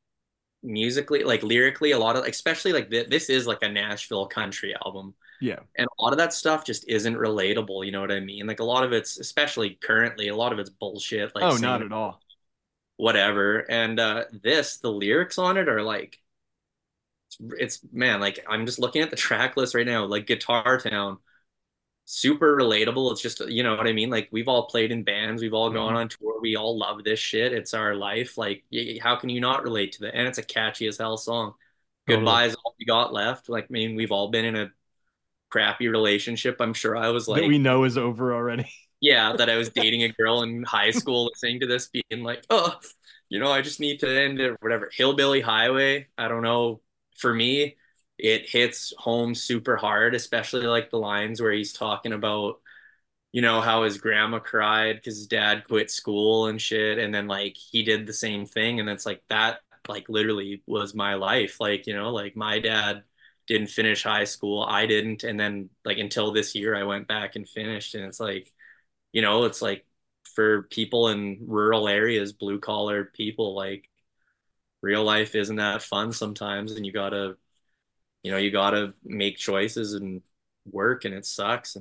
musically like lyrically a lot of especially like th this is like a Nashville country album Yeah, and a lot of that stuff just isn't relatable you know what I mean like a lot of it's especially currently a lot of it's bullshit like oh, not at all. whatever and uh this the lyrics on it are like it's, it's man like I'm just looking at the track list right now like Guitar Town super relatable. It's just, you know what I mean? Like we've all played in bands, we've all gone Mhm. on tour, we all love this shit. It's our life. Like, how can you not relate to that? And it's a catchy as hell song. Totally. Goodbye is all we got left. Like, I mean, we've all been in a crappy relationship. I'm sure I was that like, we know is over already. <laughs> yeah, that I was dating a girl in high school listening to this, being like, oh, you know, I just need to end it, whatever. Hillbilly Highway, I don't know. For me, it hits home super hard, especially like the lines where he's talking about, you know, how his grandma cried because his dad quit school and shit. And then like he did the same thing. And it's like that, like literally was my life. Like, you know, like my dad didn't finish high school. I didn't. And then like until this year, I went back and finished. And it's like, you know, it's like for people in rural areas, blue collar people, like real life isn't that fun sometimes. And you gotta, you know, you gotta make choices and work and it sucks.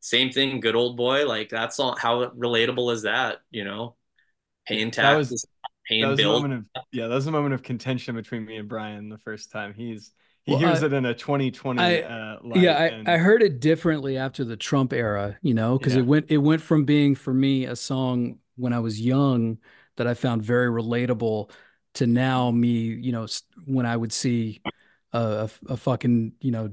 Same thing, good old boy. Like that's all how relatable is that, you know? Paying That was- taxes, That paying was a bills. moment of yeah, that was a moment of contention between me and Brian the first time. He's he Well, hears it in a 2020 I- uh yeah, I, and I heard it differently after the Trump era, you know, because Yeah. it went it went from being for me a song when I was young that I found very relatable to now me, you know, when I would see a, a, a fucking, you know,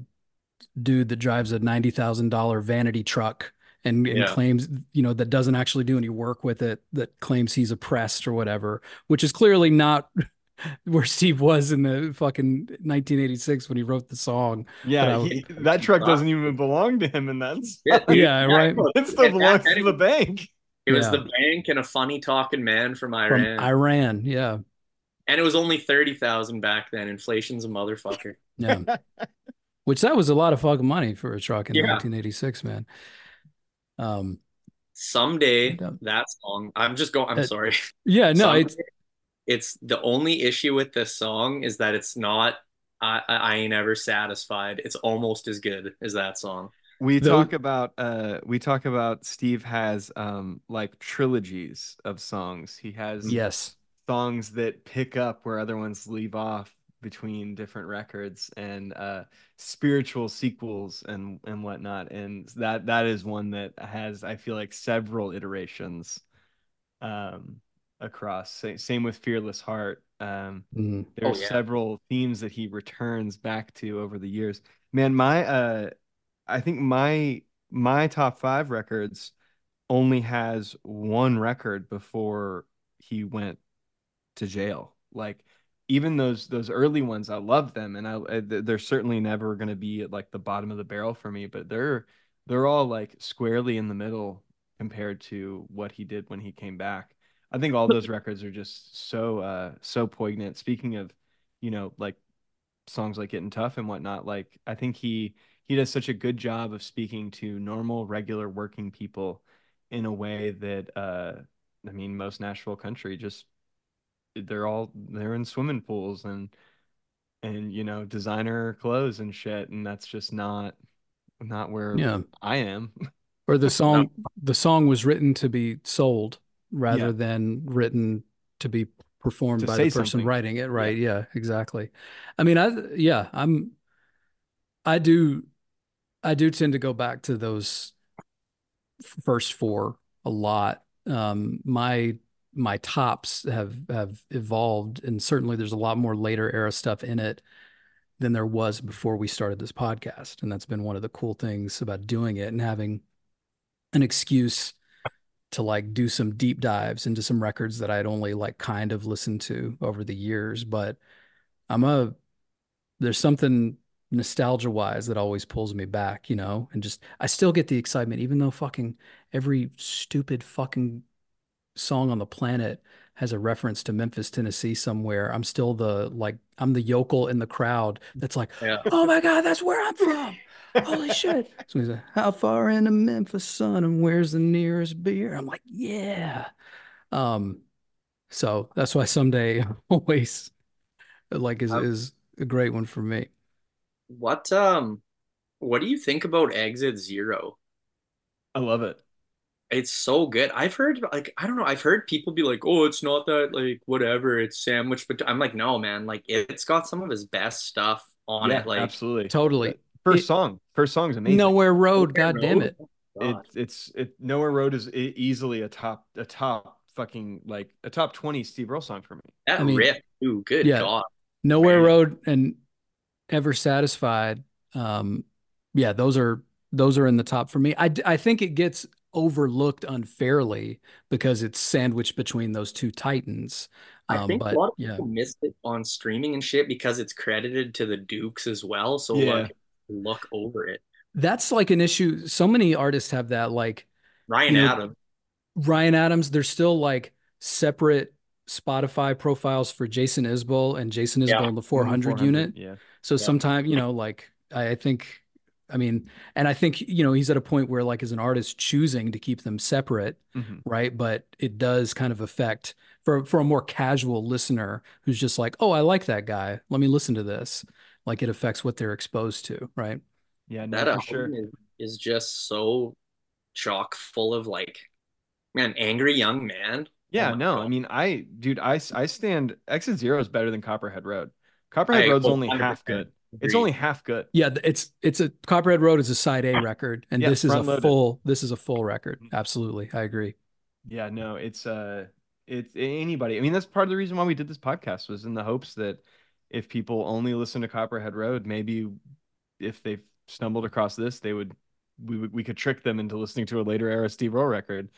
dude that drives a ninety thousand dollar vanity truck and, and Yeah. claims, you know, that doesn't actually do any work with it, that claims he's oppressed or whatever, which is clearly not <laughs> where Steve was in the fucking 1986 when he wrote the song. yeah, but he, that truck doesn't even belong to him and that's Yeah, dude, Yeah, right. it still At that belongs to the bank. It was Yeah. the bank and a funny talking man from From Iran. Iran, yeah, and it was only 30,000 back then. Inflation's a motherfucker. yeah. <laughs> Which that was a lot of fucking money for a truck in Yeah. 1986, man. Um, Someday No doubt. that song, I'm just going, I'm Uh, sorry. yeah, no, Someday- it's it's the only issue with this song is that it's not I, I I ain't ever satisfied. It's almost as good as that song. We Though- talk about uh we talk about Steve has um like trilogies of songs. He has yes, songs that pick up where other ones leave off between different records and uh spiritual sequels and and whatnot and that that is one that has i feel like several iterations um across same with fearless heart um Mhm. there's Oh, yeah. several themes that he returns back to over the years man my uh i think my my top five records only has one record before he went to jail like even those those early ones i love them and i I- they're certainly never going to be at like the bottom of the barrel for me but they're they're all like squarely in the middle compared to what he did when he came back i think all those records are just so uh so poignant speaking of you know like songs like getting tough and whatnot like i think he he does such a good job of speaking to normal regular working people in a way that uh i mean most nashville country just they're all they're in swimming pools and and you know designer clothes and shit and that's just not not where yeah. I am. <laughs> Or the song, the song was written to be sold rather Yeah. than written to be performed To by the person something. writing it. Right? Yeah, exactly. I mean, I yeah, I'm, I do, I do tend to go back to those first four a lot. Um, my my tops have have evolved, and certainly there's a lot more later era stuff in it than there was before we started this podcast, and that's been one of the cool things about doing it and having an excuse to like do some deep dives into some records that I'd only like kind of listened to over the years. But I'm a there's something nostalgia wise that always pulls me back, you know, and just I still get the excitement, even though fucking every stupid fucking song on the planet has a reference to Memphis, Tennessee somewhere. I'm still the like I'm the yokel in the crowd that's like, Yeah. oh my God, that's where I'm from. Holy shit. <laughs> So he's like, How far into Memphis, son, and where's the nearest beer? I'm like, yeah. Um, so that's why someday <laughs> always like is Um, is a great one for me. What um what do you think about Exit Zero? I love it. It's so good. I've heard like I don't know, I've heard people be like, "Oh, it's not that like whatever, it's sandwich," but I'm like, "No, man, like it's got some of his best stuff on yeah, it." Like absolutely. Totally. First It- song, first song's amazing. Nowhere Road, Nowhere God damn Road. it. God. it's it's it nowhere road is easily a top a top fucking like a top 20 steve earle song for me that I mean, riff, too. Good yeah. God. Nowhere Man. Road and Ever Satisfied. Um, yeah, those are those are in the top for me. I I think it gets overlooked unfairly because it's sandwiched between those two titans. I Um, think but a lot of yeah, people missed it on streaming and shit because it's credited to the Dukes as well. So Yeah. like look over it. that's like an issue. So many artists have that. Like Ryan You know, Adams. Ryan Adams, there's still like separate Spotify profiles for Jason Isbell and Jason Isbell Yeah. in the 400, unit. yeah So sometimes, you know, like I, I think, I mean, and I think, you know, he's at a point where like as an artist choosing to keep them separate, Mhm. right? But it does kind of affect for for a more casual listener who's just like, oh, I like that guy. Let me listen to this. Like it affects what they're exposed to, right? yeah no That for album sure is, is just so chock full of like, man, angry young man. yeah Oh no God. i mean i dude i i stand exit zero is better than copperhead road copperhead I road's only half 100% good it's only half good Yeah, it's it's a Copperhead Road is a side A record, and Yeah, this is a front-loaded. full this is a full record. Mhm. Absolutely, I agree. Yeah, no, it's uh it's anybody. I mean, that's part of the reason why we did this podcast was in the hopes that if people only listen to Copperhead Road, maybe if they've stumbled across this, they would we would we could trick them into listening to a later era Steve Earle record.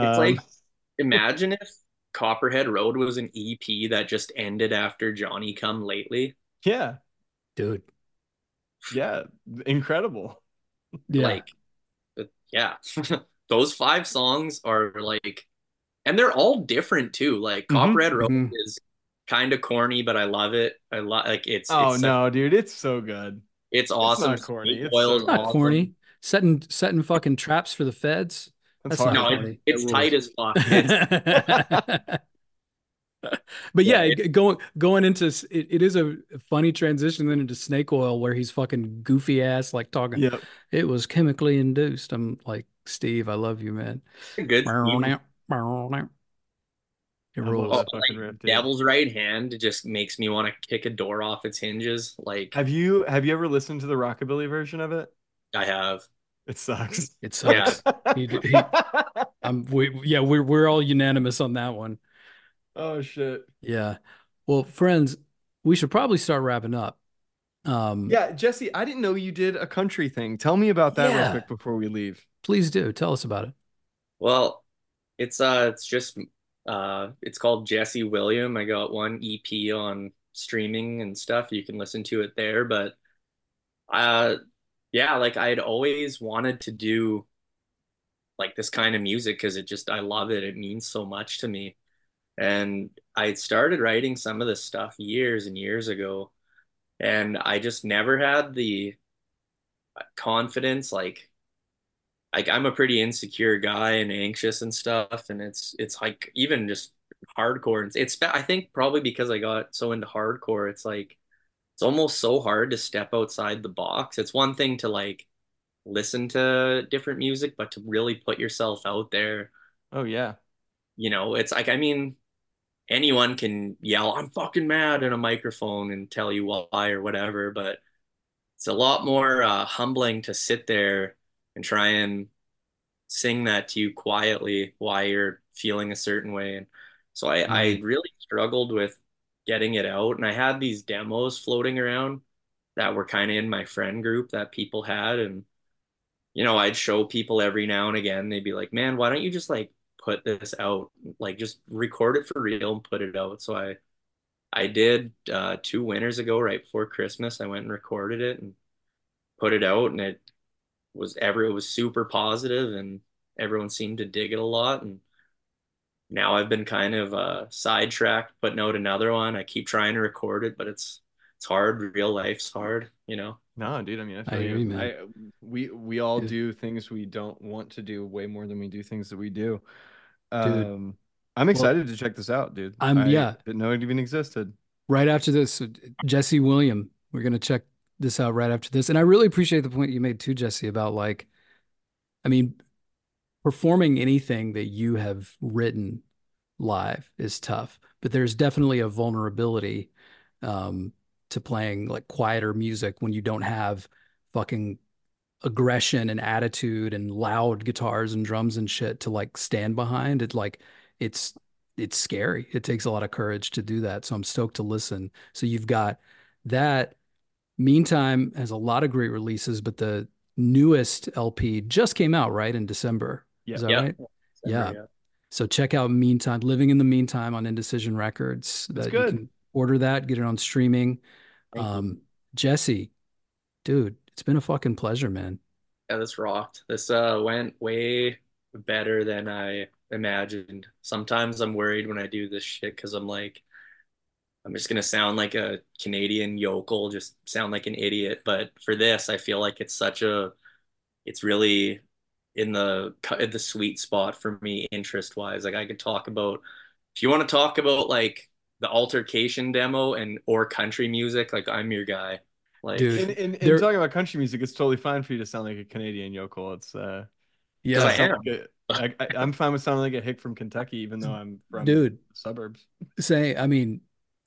It's Um, like imagine if Copperhead Road was an EP that just ended after Johnny Come Lately. yeah, Dude. yeah, incredible. Yeah. Like, yeah, <laughs> those five songs are like, and they're all different too. Like Mhm, Copperhead Road mhm. is kind of corny, but I love it. I love like it's. Oh it's no, dude, it's so good. it's awesome. not corny, Snake it's Oil so It's not awesome. corny. Setting setting fucking traps for the feds. That's, That's hard. No, corny. it, it's It tight as <laughs> fuck. <laughs> But yeah, Yeah, g- going going into it, it is a funny transition then into Snake Oil where he's fucking goofy ass like talking. Yep. It was chemically induced. I'm like Steve, I love you, man. good. Theme. It I love rules. Oh, that fucking like, riff. Devil's Right Hand just makes me want to kick a door off its hinges. Like Have you have you ever listened to the rockabilly version of it? I have. It sucks. <laughs> It sucks. He- he- <laughs> Um, we yeah, we're we're all unanimous on that one. oh shit. Yeah. Well, friends, we should probably start wrapping up. Um, Yeah, Jessee, I didn't know you did a country thing. Tell me about that Yeah. real quick before we leave. please do tell us about it. Well, it's uh it's just uh it's called Jessee William. I got one EP on streaming and stuff. You can listen to it there, but uh yeah, like I had always wanted to do like this kind of music because it just I love it. It means so much to me. And I started writing some of this stuff years and years ago, and I just never had the confidence like like I'm a pretty insecure guy and anxious and stuff, and it's it's like even just hardcore. It's, it's I think probably because I got so into hardcore, it's like it's almost so hard to step outside the box. It's one thing to like listen to different music, but to really put yourself out there, Oh yeah. you know, it's like I mean, anyone can yell, "I'm fucking mad" in a microphone and tell you why or whatever, but it's a lot more uh, humbling to sit there and try and sing that to you quietly while you're feeling a certain way. And so I, I really struggled with getting it out. And I had these demos floating around that were kind of in my friend group that people had. And, you know, I'd show people every now and again. They'd be like, man, why don't you just like put this out? Like just record it for real and put it out. So I, I did uh, two winters ago, right before Christmas. I went and recorded it and put it out, and it was ever it was super positive, and everyone seemed to dig it a lot. And now I've been kind of uh, sidetracked, putting out another one. I keep trying to record it, but it's it's hard. Real life's hard, you know. No, dude. I mean, I I feel hear you. you, man. I we we all Yeah. do things we don't want to do way more than we do things that we do. Dude. Um, I'm excited to check this out, dude. I'm- I yeah. didn't know it even existed. right after this, Jessee William. We're gonna check this out right after this, and I really appreciate the point you made too, Jessee, about like, I mean, performing anything that you have written live is tough, but there's definitely a vulnerability um, to playing like quieter music when you don't have fucking aggression and attitude and loud guitars and drums and shit to like stand behind. It like it's it's scary. It takes a lot of courage to do that. So i'm stoked to listen. So you've got that meantime has a lot of great releases but the newest lp just came out right in december Yeah. is that Yeah. right yeah so check out meantime living in the meantime on indecision records That's that good. you can order that get it on streaming um jessee dude it's been a fucking pleasure man Yeah, this rocked. This uh went way better than I imagined. Sometimes I'm worried when I do this shit because I'm like, I'm just gonna sound like a Canadian yokel, just sound like an idiot. But for this, I feel like it's such a, it's really in the in the sweet spot for me interest wise. Like I could talk about, if you want to talk about like the altercation demo and or country music, like I'm your guy. Like Dude. In, in, in talking about country music, it's totally fine for you to sound like a Canadian yokel. It's uh, yeah I am. like a- I, I, I'm fine with sounding like a hick from Kentucky, even though I'm from dude suburbs. say i mean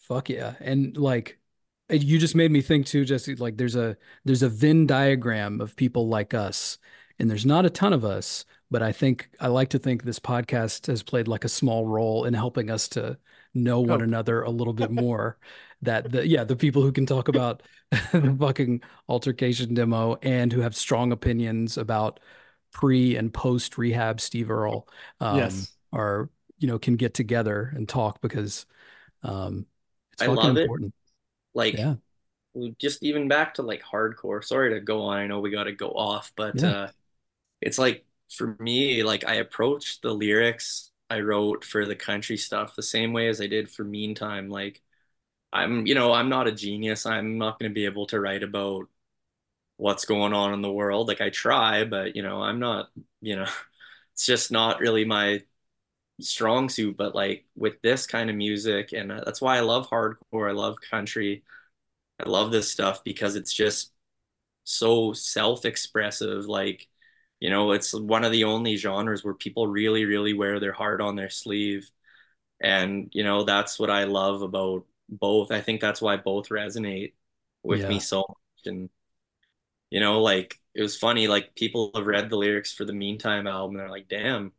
fuck yeah and like you just made me think too jessee like there's a there's a venn diagram of people like us and there's not a ton of us but i think i like to think this podcast has played like a small role in helping us to know one Hope. another a little bit more that the yeah the people who can talk about <laughs> the fucking altercation demo and who have strong opinions about pre and post rehab steve earle um, Yes. are you know can get together and talk because um it's I love it. like yeah just even back to like hardcore sorry to go on i know we got to go off but Yeah. uh it's like for me like i approached the lyrics i wrote for the country stuff the same way as i did for meantime like i'm you know i'm not a genius i'm not going to be able to write about what's going on in the world like i try but you know i'm not you know <laughs> it's just not really my strong suit but like with this kind of music and uh, that's why i love hardcore i love country I love this stuff because it's just so self-expressive. Like, you know, it's one of the only genres where people really, really wear their heart on their sleeve. And, you know, that's what I love about both. I think that's why both resonate with Yeah. me so much. And, you know, like it was funny, like people have read the lyrics for the Meantime album and they're like, damn,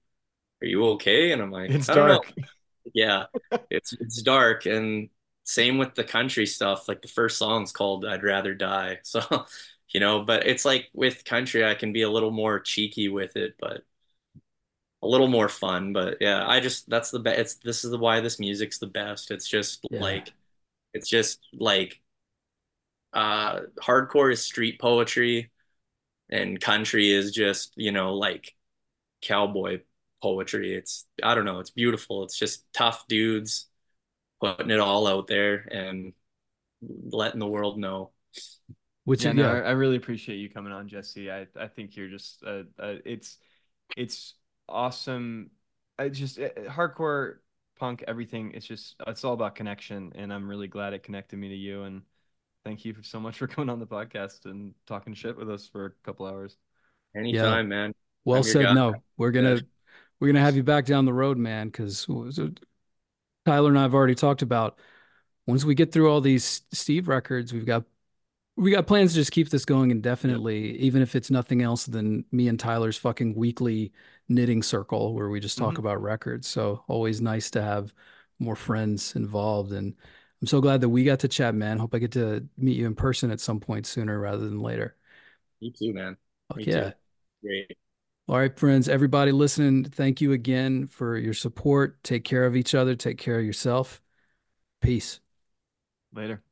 are you okay? And I'm like, It's I don't know dark. yeah <laughs> it's it's dark and same with the country stuff like the first song's called I'd rather die <laughs> so you know but it's like with country I can be a little more cheeky with it but a little more fun but yeah I just that's the best it's this is the why this music's the best it's just Yeah. like it's just like uh hardcore is street poetry and country is just you know like cowboy poetry. It's I don't know, it's beautiful. It's just tough dudes putting it all out there and letting the world know. which Yeah, yeah, no, I, I really appreciate you coming on, Jessee. I I think you're just uh, uh it's it's awesome. I just uh, hardcore punk everything. It's just it's all about connection, and I'm really glad it connected me to you. And thank you so much for <laughs> coming on the podcast and talking shit with us for a couple hours. Anytime, man. well I'm said no we're gonna Yeah. We're gonna have you back down the road man because tyler and i've already talked about once we get through all these steve records we've got we got plans to just keep this going indefinitely even if it's nothing else than me and tyler's fucking weekly knitting circle where we just talk Mhm. about records so always nice to have more friends involved and i'm so glad that we got to chat man hope i get to meet you in person at some point sooner rather than later You too, man. Fuck Me yeah too. Great. All right, friends, everybody listening, thank you again for your support. Take care of each other, take care of yourself. Peace. Later.